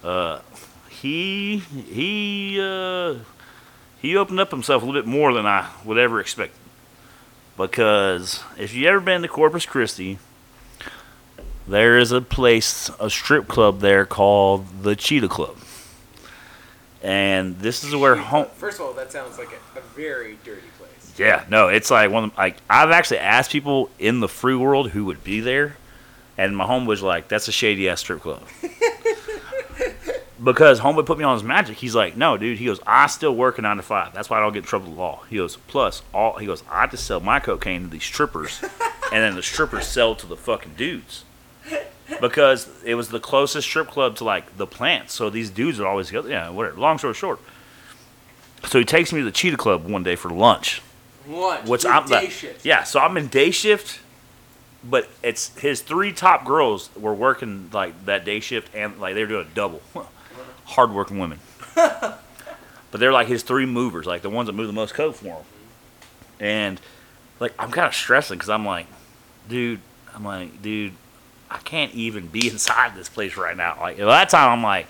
uh, he, he, uh, he opened up himself a little bit more than I would ever expect. Because if you ever been to Corpus Christi, there is a place, a strip club there called the Cheetah Club. And this is where home.
First of all, that sounds like a, a very dirty place.
Yeah, no, it's like one. Of, like I've actually asked people in the free world who would be there, and my home was like, "That's a shady ass strip club." because homeboy put me on his magic. He's like, "No, dude." He goes, "I still work a nine to five. That's why I don't get in trouble with the law." He goes, "Plus, all he goes, I just sell my cocaine to these strippers, and then the strippers sell to the fucking dudes." Because it was the closest strip club to like the plant, so these dudes would always go, yeah, whatever. Long story short, so he takes me to the Cheetah Club one day for lunch.
Lunch.
What's
your
I'm
day
like,
shift.
yeah, so I'm in day shift, but it's his three top girls were working like that day shift and like they were doing a double, hardworking women. but they're like his three movers, like the ones that move the most coke for him. And like I'm kind of stressing because I'm like, dude, I'm like, dude, I can't even be inside this place right now. Like at that time, I'm like,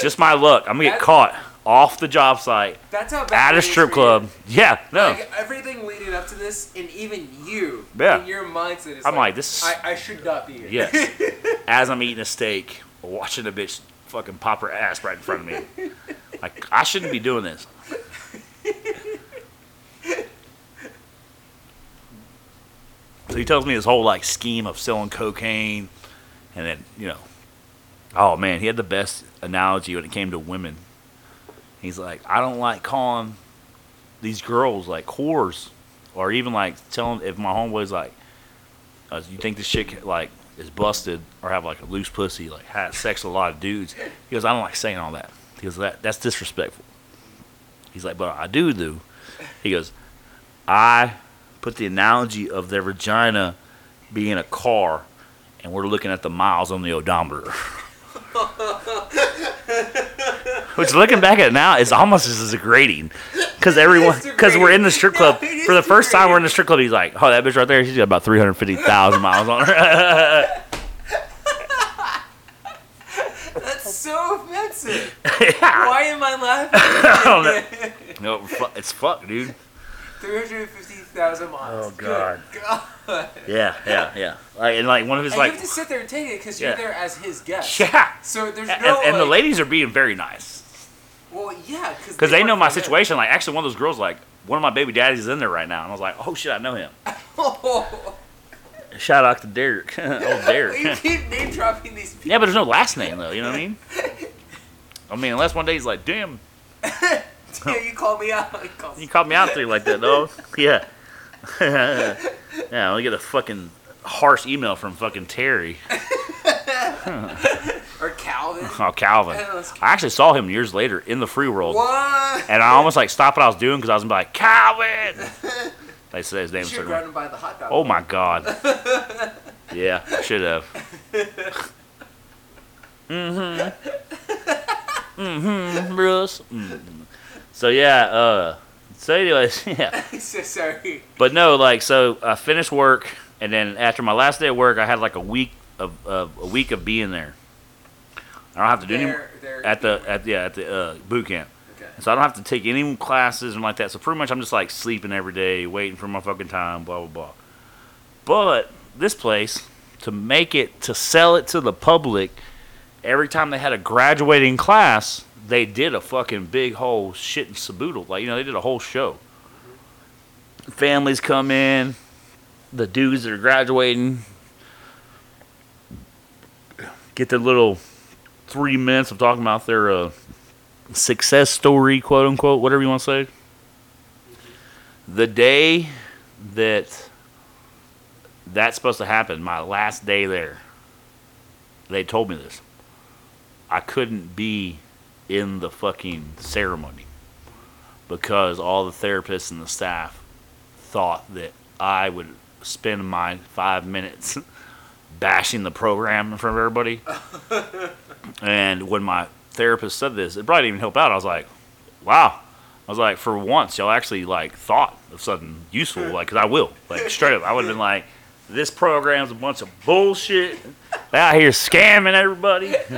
just my luck, I'm gonna get caught off the job site
That's how bad
at a strip club. Yeah, no.
Like everything leading up to this, and even you,
Yeah.
in your mindset is
I'm like, this is-
I, I should not be here.
Yes. As I'm eating a steak, watching a bitch fucking pop her ass right in front of me. Like, I shouldn't be doing this. So he tells me his whole like scheme of selling cocaine, and then you know, oh man, he had the best analogy when it came to women. He's like, I don't like calling these girls like whores, or even like telling if my homeboy's like, uh, you think this chick like is busted or have like a loose pussy, like had sex with a lot of dudes. He goes, I don't like saying all that. He goes, that that's disrespectful. He's like, but I do do. He goes, I put the analogy of their vagina being a car, and we're looking at the miles on the odometer. Which, looking back at it now, is almost as degrading. Because everyone, because we're in the strip club.
No,
For the
is
first time, we're in the strip club. He's like, "Oh, that bitch right there, she's got about three hundred fifty thousand miles on her."
That's so offensive.
yeah.
Why am I
I don't
laughing?
No, it's fuck, dude.
Three hundred fifty thousand miles.
Oh, God.
God.
Yeah, yeah, yeah. Like and like one of his
And
like
you have to sit there and take it because
Yeah.
you're there as his guest.
yeah.
So there's
And,
no.
and the
like-
ladies are being very nice
Well, yeah,
because they
work
know my situation. Like actually, one of those girls like one of my baby daddies is in there right now, and I was like, oh shit, I know him. Shout out to Derek, old Derek.
you keep name dropping these people.
yeah, but there's no last name though. You know what I mean? I mean, unless one day he's like, damn,
Yeah, you called me out. You
you called me out there like that, though. Yeah. yeah, I'll get a fucking harsh email from fucking Terry.
Or Calvin.
Oh, Calvin. I actually saw him years later in the free world.
What?
And I almost like stopped what I was doing because I was like, Calvin! They said his name.
Should run by the hot dog.
Oh my god. yeah, should have. mm-hmm. Mm-hmm, Bruce. Mm. So yeah, uh so anyways, yeah.
so sorry.
But no, like so I finished work and then after my last day of work I had like a week of uh, a week of being there. I don't have to do any
They're, they're
at the at yeah, at the uh, boot camp.
Okay.
So I don't have to take any classes and like that. So pretty much I'm just like sleeping every day, waiting for my fucking time, blah blah blah. But this place, to make it to sell it to the public, every time they had a graduating class, they did a fucking big whole shit and saboodle. Like you know, they did a whole show. Families come in, the dudes that are graduating get the little three minutes of talking about their uh, success story, quote unquote, whatever you want to say. The day that that's supposed to happen, my last day there, they told me this. I couldn't be in the fucking ceremony because all the therapists and the staff thought that I would spend my five minutes bashing the program in front of everybody. and when my therapist said this, it probably didn't even help out. I was like, wow. I was like, for once, y'all actually like thought of something useful, like, cause I will, like, straight up. I would have been like, this program's a bunch of bullshit. They out here scamming everybody.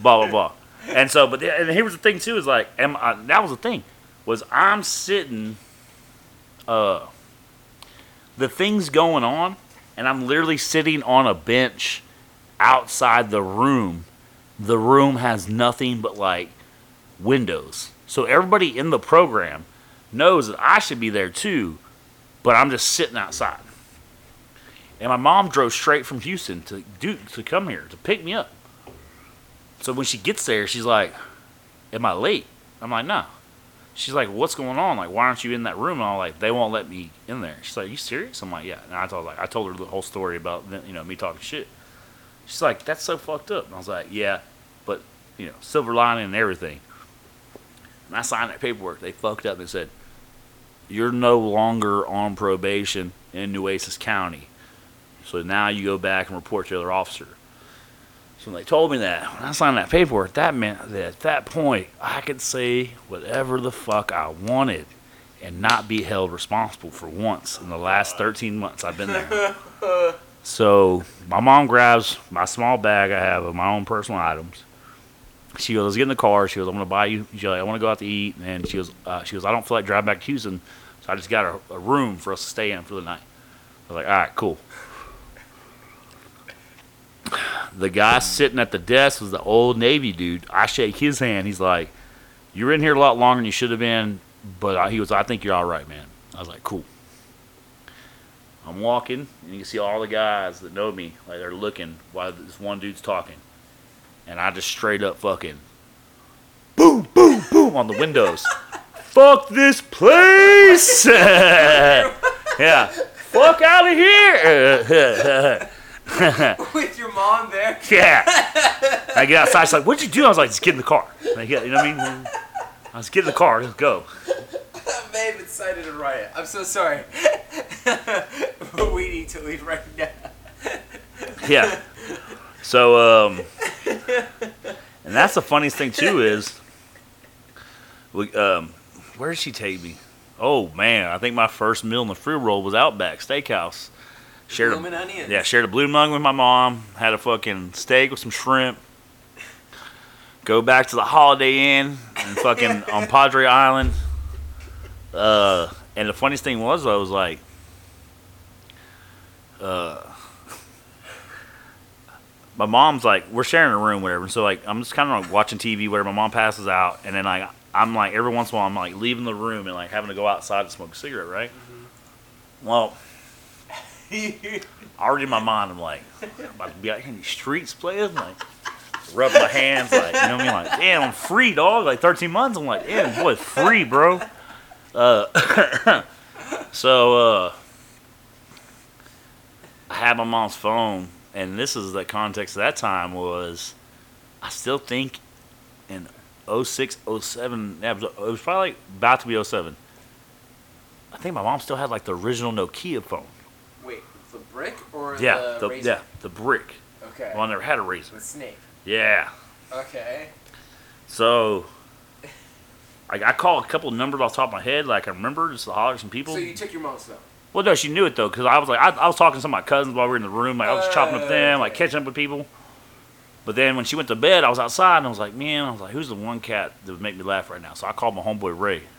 blah blah blah. And so, but the- and here was the thing too is like, am I, that was the thing was I'm sitting, uh, the things going on, and I'm literally sitting on a bench outside the room. The room has nothing but like windows. So everybody in the program knows that I should be there too, but I'm just sitting outside. And my mom drove straight from Houston to do to come here to pick me up. So when she gets there, she's like, "Am I late?" I'm like, "No." She's like, "What's going on? Like, why aren't you in that room?" And I'm like, "They won't let me in there." She's like, "You serious?" I'm like, "Yeah." And I told like I told her the whole story about you know me talking shit. She's like, "That's so fucked up." And I was like, "Yeah, but you know, silver lining and everything." And I signed that paperwork. They fucked up and said, "You're no longer on probation in Nueces County, so now you go back and report to the other officer." So when they told me that, when I signed that paperwork, that meant that at that point I could say whatever the fuck I wanted and not be held responsible for once in the last 13 months I've been there. so my mom grabs my small bag I have of my own personal items. She goes, "Let's get in the car." She goes, "I'm gonna buy you." Like, "I want to go out to eat," and she goes, uh, "She goes, I don't feel like driving back to Houston, so I just got a, a room for us to stay in for the night." I was like, "All right, cool." The guy sitting at the desk was the old Navy dude. I shake his hand. He's like, "You're in here a lot longer than you should have been," but I, he was, "I think you're all right, man." I was like, "Cool." I'm walking, and you can see all the guys that know me, like they're looking while this one dude's talking, and I just straight up fucking boom, boom, boom on the windows. Fuck this place! yeah, fuck out of here!
With your mom there.
Yeah. I get outside. She's like, "What'd you do?" I was like, "Just get in the car." Like, yeah, you know what I mean? I was get in the car. Let's go.
I may have incited a riot. I'm so sorry. but we need to leave right now.
Yeah. So, um, and that's the funniest thing too is, we, um, where did she take me? Oh man, I think my first meal in the free roll was Outback Steakhouse. Shared a,
onions.
Yeah, shared a blooming with my mom. Had a fucking steak with some shrimp. Go back to the Holiday Inn and fucking on Padre Island. Uh, and the funniest thing was, I was like, uh, my mom's like, we're sharing a room, whatever. So like, I'm just kind of like watching TV, whatever. My mom passes out, and then like, I'm like, every once in a while, I'm like leaving the room and like having to go outside to smoke a cigarette, right? Well, already in my mind, I'm like, I'm about to be out here in the streets playing, like, rub my hands, like, you know what I mean? Like, damn, I'm free, dog. Like, 13 months, I'm like, damn, boy, free, bro. Uh, so, uh, I had my mom's phone, and this is the context of that time was, I still think in 06, 07, yeah, it was, it was probably like about to be 07. I think my mom still had like the original Nokia phone.
Brick or
Yeah,
the,
the,
razor?
yeah, the brick.
Okay.
Well, I never had a razor.
the snake.
Yeah.
Okay.
So, like, I called a couple of numbers off the top of my head, like I remember, just to holler at some people.
So you took your mom's phone.
well, no, she knew it though, because I was like, I, I was talking to some of my cousins while we were in the room, like I was chopping up them, like catching up with people. But then when she went to bed, I was outside and I was like, man, I was like, who's the one cat that would make me laugh right now? So I called my homeboy Ray.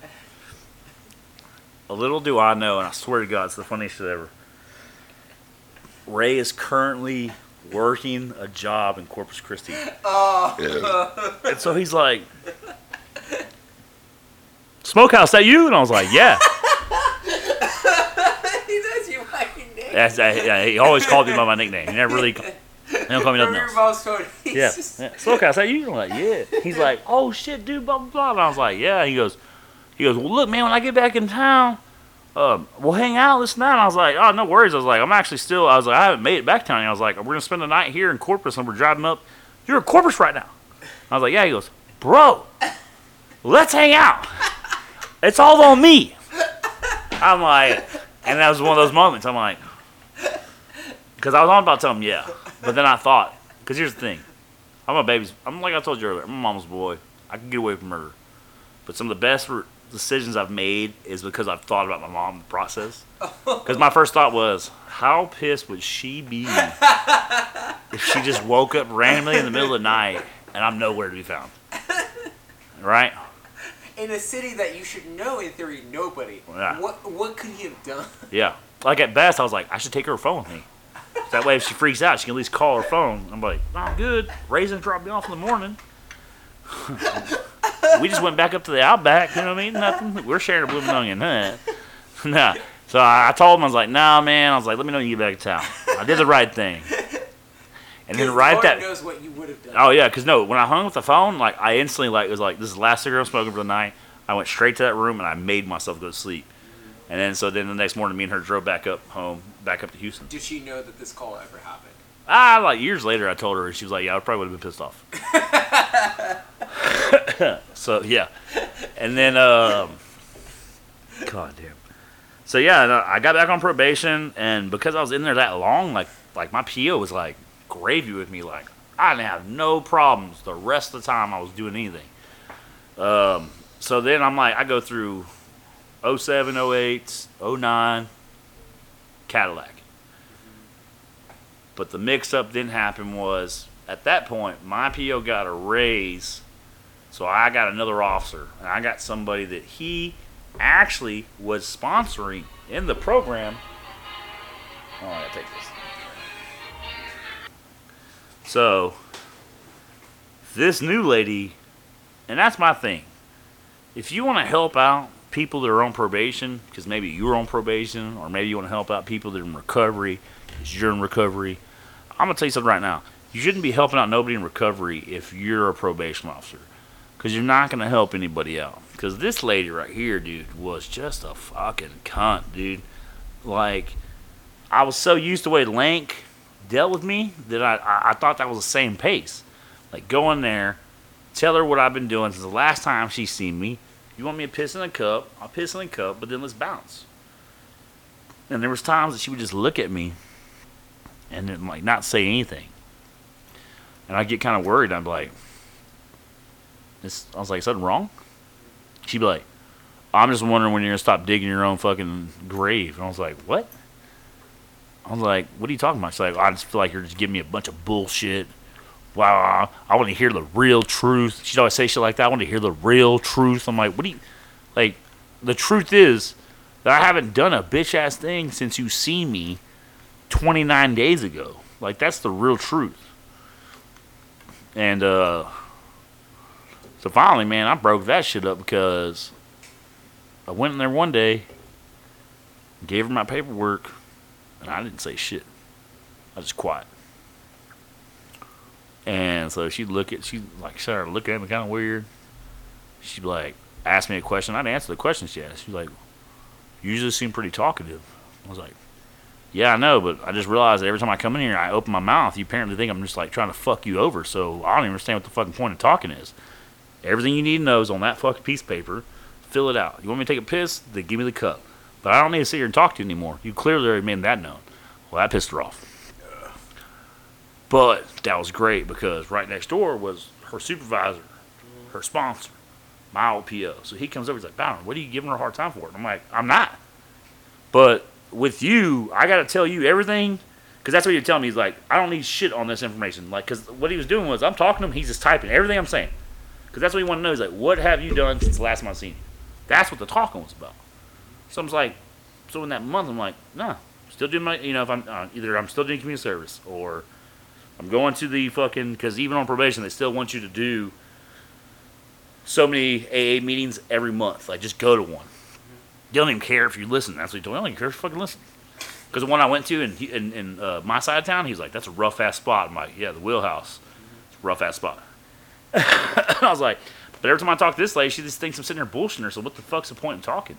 A little do I know, and I swear to God, it's the funniest shit ever. Ray is currently working a job in Corpus Christi.
Oh.
And so he's like, Smokehouse, that you? And I was like, yeah.
That's your fucking name.
That's, uh, yeah, he always called me by my nickname. He never really, he don't call me nothing else.
mom's phone. He's
Yeah,
just-
yeah. Smokehouse, that you? I'm like, yeah. He's like, oh shit, dude, blah blah blah. And I was like, yeah. He goes, he goes, well, look, man, when I get back in town, um, we'll hang out this night. And I was like, oh, no worries. I was like, I'm actually still. I was like, I haven't made it back to town. yet. I was like, we're gonna spend the night here in Corpus, and we're driving up. You're in Corpus right now. I was like, yeah. He goes, bro, let's hang out. It's all on me. I'm like, and that was one of those moments. I'm like, because I was on about telling him yeah, but then I thought, because here's the thing, I'm a baby's. I'm like I told you earlier. I'm a mama's boy. I can get away from murder, but some of the best decisions I've made is because I've thought about my mom in the process. Oh. Because my first thought was, how pissed would she be if she just woke up randomly in the middle of the night and I'm nowhere to be found? Right?
In a city that you should know, in theory, nobody.
Yeah.
What What could he have done?
Yeah. Like at best, I was like, I should take her phone with me. That way, if she freaks out, she can at least call her phone. I'm like, I'm good. Raisin dropped me off in the morning. we just went back up to the Outback. You know what I mean? Nothing. We're sharing a blooming onion. Huh? nah. So I, I told him, I was like, nah, man. I was like, let me know when you get back to town. I did the right thing. And then right
Lord
that.
knows what you would have done.
Oh yeah, cause no, when I hung up the phone, like I instantly like it was like this is the last cigarette I'm smoking for the night. I went straight to that room and I made myself go to sleep. And then so then the next morning, me and her drove back up home, back up to Houston.
Did she know that this call ever happened?
Ah, like years later, I told her, and she was like, "Yeah, I probably would have been pissed off." so yeah, and then um, God damn. So yeah, uh, I got back on probation, and because I was in there that long, like like my PO was like gravy with me. Like I didn't have no problems the rest of the time I was doing anything. Um, so then I'm like, I go through 07, 08, 09, Cadillac. But the mix up didn't happen was at that point my PO got a raise. So I got another officer and I got somebody that he actually was sponsoring in the program. Oh, I gotta take this. So this new lady, and that's my thing. If you want to help out people that are on probation, because maybe you're on probation, or maybe you want to help out people that are in recovery, because you're in recovery, I'm gonna tell you something right now. You shouldn't be helping out nobody in recovery if you're a probation officer, because you're not gonna help anybody out. Because this lady right here, dude, was just a fucking cunt, dude. Like, I was so used to the way Lank dealt with me that I, I, I thought that was the same pace. Like, go in there, tell her what I've been doing since the last time she's seen me. You want me to piss in a cup? I'll piss in a cup, but then let's bounce. And there was times that she would just look at me and then like not say anything. And I'd get kind of worried. I'm like, this, I was like, something wrong? She'd be like, I'm just wondering when you're to stop digging your own fucking grave. And I was like, what? I was like, what are you talking about? She's like, I just feel like you're just giving me a bunch of bullshit. wow, I want to hear the real truth. She'd always say shit like that. I want to hear the real truth. I'm like, what do you, like, the truth is that I haven't done a bitch ass thing since you see me 29 days ago. Like, that's the real truth. And, uh, so finally, man, I broke that shit up because I went in there one day, gave her my paperwork, and I didn't say shit. I was just quiet. And so she'd look at, she like started looking at me kind of weird. She'd like ask me a question. I'd answer the question she asked. She's like, "You usually seem pretty talkative." I was like, "Yeah, I know, but I just realized that every time I come in here, I open my mouth. You apparently think I'm just like trying to fuck you over. So I don't even understand what the fucking point of talking is. Everything you need to know is on that fucking piece of paper. Fill it out. You want me to take a piss? Then give me the cup. But I don't need to sit here and talk to you anymore. You clearly already made that known. Well, that pissed her off. But that was great because right next door was her supervisor, her sponsor, my old PO. So he comes over, he's like, Bound, what are you giving her a hard time for? And I'm like, I'm not. But with you, I got to tell you everything because that's what you're telling me. He's like, I don't need shit on this information. Like, because what he was doing was, I'm talking to him, he's just typing everything I'm saying. Because that's what he wanted to know. He's like, what have you done since the last time I seen you? That's what the talking was about. So I'm like, so in that month, I'm like, nah, still doing my, you know, if I'm uh, either I'm still doing community service or I'm going to the fucking because even on probation they still want you to do so many AA meetings every month. Like just go to one. You don't even care if you listen. That's what he told me. I don't even care if you fucking listen. Because the one I went to in in, in uh, my side of town, he's like, "That's a rough ass spot." I'm like, "Yeah, the wheelhouse. It's a rough ass spot." I was like, but every time I talk to this lady, she just thinks I'm sitting there bullshitting her. So what the fuck's the point in talking?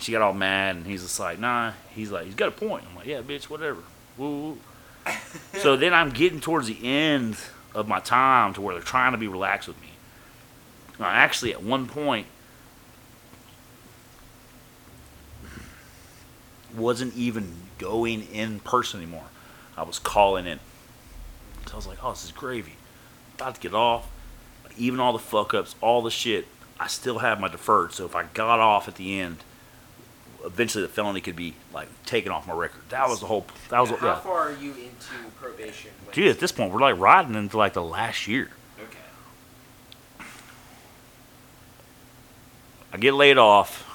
She got all mad, and he's just like, "Nah." He's like, "He's got a point." I'm like, "Yeah, bitch, whatever." Woo. woo. so then I'm getting towards the end of my time to where they're trying to be relaxed with me. Now, actually, at one point, wasn't even going in person anymore. I was calling in. So I was like, oh, this is gravy. About to get off. Even all the fuck ups, all the shit, I still have my deferred. So if I got off at the end, eventually the felony could be like taken off my record. That was the whole. That was
How
what. Yeah.
far are you into probation?
Dude, at this point, we're like riding into like the last year.
Okay.
I get laid off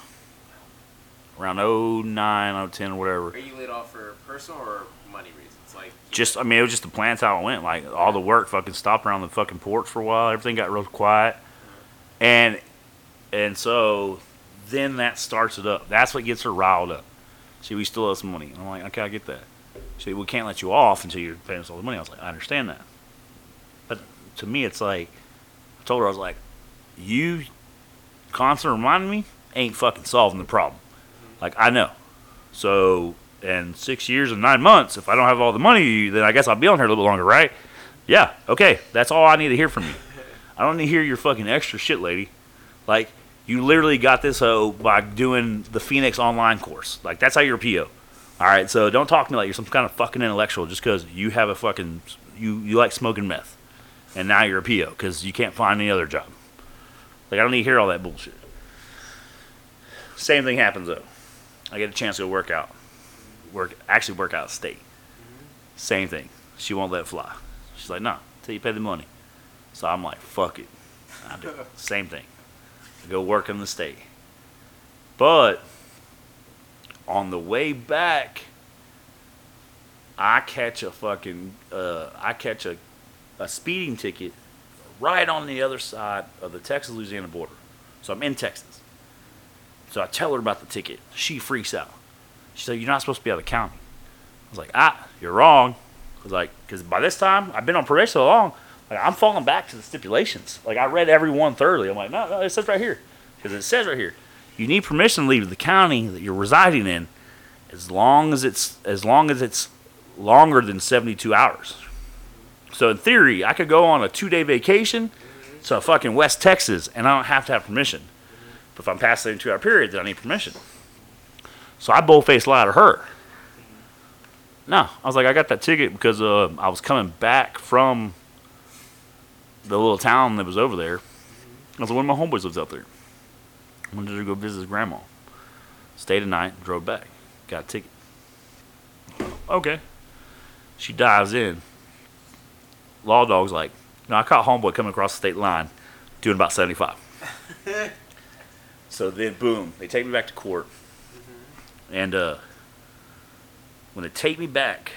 around 09, 010, whatever.
Are you laid off for personal or money reasons? Like
Just, I mean, it was just the plans how it went. Like all the work fucking stopped around the fucking porch for a while. Everything got real quiet, and and so then that starts it up. That's what gets her riled up. See, we still owe some money. I'm like, okay, I get that. See, we can't let you off until you're paying us all the money. I was like, I understand that, but to me, it's like I told her I was like, you constantly reminding me ain't fucking solving the problem. Like I know. So in six years and nine months, if I don't have all the money, then I guess I'll be on here a little bit longer, right? Yeah, okay. That's all I need to hear from you. I don't need to hear your fucking extra shit, lady. Like, you literally got this hoe by doing the Phoenix online course. Like, that's how you're a PO. All right, so don't talk to me like you're some kind of fucking intellectual just because you have a fucking, you, you like smoking meth. And now you're a PO because you can't find any other job. Like, I don't need to hear all that bullshit. Same thing happens, though. I get a chance to go work out work actually work out state. Same thing. She won't let it fly. She's like, nah, till you pay the money. So I'm like, fuck it. I do. Same thing. I go work in the state. But on the way back, I catch a fucking uh, I catch a, a speeding ticket right on the other side of the Texas Louisiana border. So I'm in Texas. So I tell her about the ticket. She freaks out. She said, "You're not supposed to be out of the county." I was like, "Ah, you're wrong." I was like, "Because by this time I've been on probation so long, like I'm falling back to the stipulations. Like I read every one thoroughly. I'm like, no, no, it says right here, because it says right here, you need permission to leave the county that you're residing in, as long as it's as long as it's longer than 72 hours. So in theory, I could go on a two-day vacation to fucking West Texas, and I don't have to have permission. But if I'm past the 72 hour period, then I need permission. So I bull-faced lied to her. No, I was like, I got that ticket because uh, I was coming back from the little town that was over there. I was like, one of my homeboys lives out there. I wanted to go visit his grandma. Stayed a night, drove back, got a ticket. Okay. She dives in. law dog's like, no, I caught homeboy coming across the state line, doing about seventy five. so then, boom, they take me back to court, and uh, when they take me back,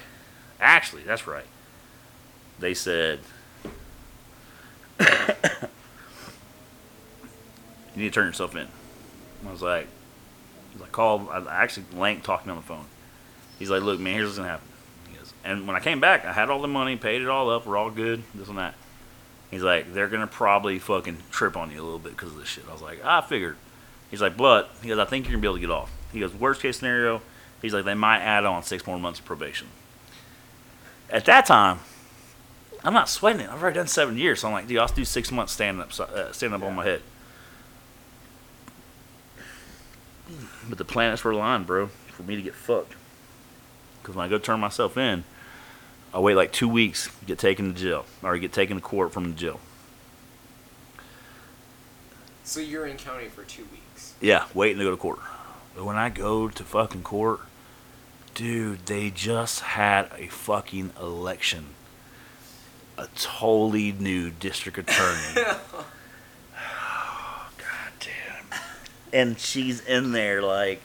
actually, that's right. They said. You need to turn yourself in. I was like, he's like, call. I actually, Lank talked to me on the phone. He's like, look, man, here's what's gonna happen. He goes, and when I came back, I had all the money, paid it all up, we're all good, this and that. He's like, they're gonna probably fucking trip on you a little bit because of this shit. I was like, I figured. He's like, but he goes, I think you're gonna be able to get off. He goes, worst case scenario, he's like, they might add on six more months of probation. At that time, I'm not sweating it. I've already done seven years, so I'm like, dude, I'll do six months standing up, uh, standing up on my head. But the planets were aligned, bro, for me to get fucked. Because when I go turn myself in, I wait like two weeks get taken to jail, or get taken to court from the jail.
So you're in county for two weeks.
Yeah, waiting to go to court. But when I go to fucking court, dude, they just had a fucking election. A totally new district attorney. oh, God damn. And she's in there like,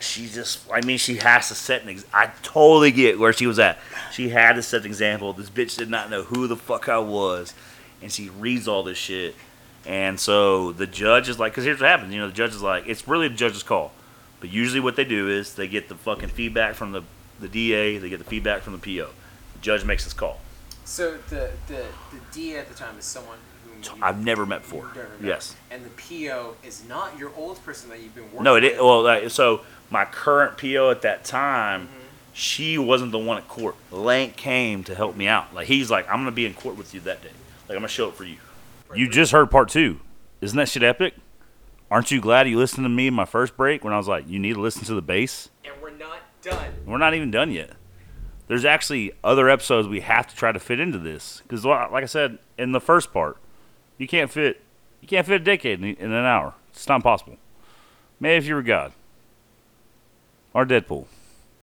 she just, I mean, she has to set an ex- I totally get where she was at. She had to set an example. This bitch did not know who the fuck I was. And she reads all this shit. And so the judge is like, because here's what happens. You know, the judge is like, it's really the judge's call. But usually what they do is they get the fucking feedback from the, the DA, they get the feedback from the PO. The judge makes his call.
So the the the DA at the time is someone whom
I've never met before.
never met.
Yes.
And the PO is not your old person that you've been working. With.
No, it
with.
well, like, so my current PO at that time,
Mm-hmm.
she wasn't the one at court. Lank came to help me out. Like he's like, I'm gonna be in court with you that day. Like I'm gonna show up for you. You just heard part two. Isn't that shit epic? Aren't you glad you listened to me in my first break when I was like, you need to listen to the bass?
And we're not done.
We're not even done yet. There's actually other episodes we have to try to fit into this because, like I said in the first part, you can't fit you can't fit a decade in, in an hour. It's not possible. Maybe if you were God or Deadpool.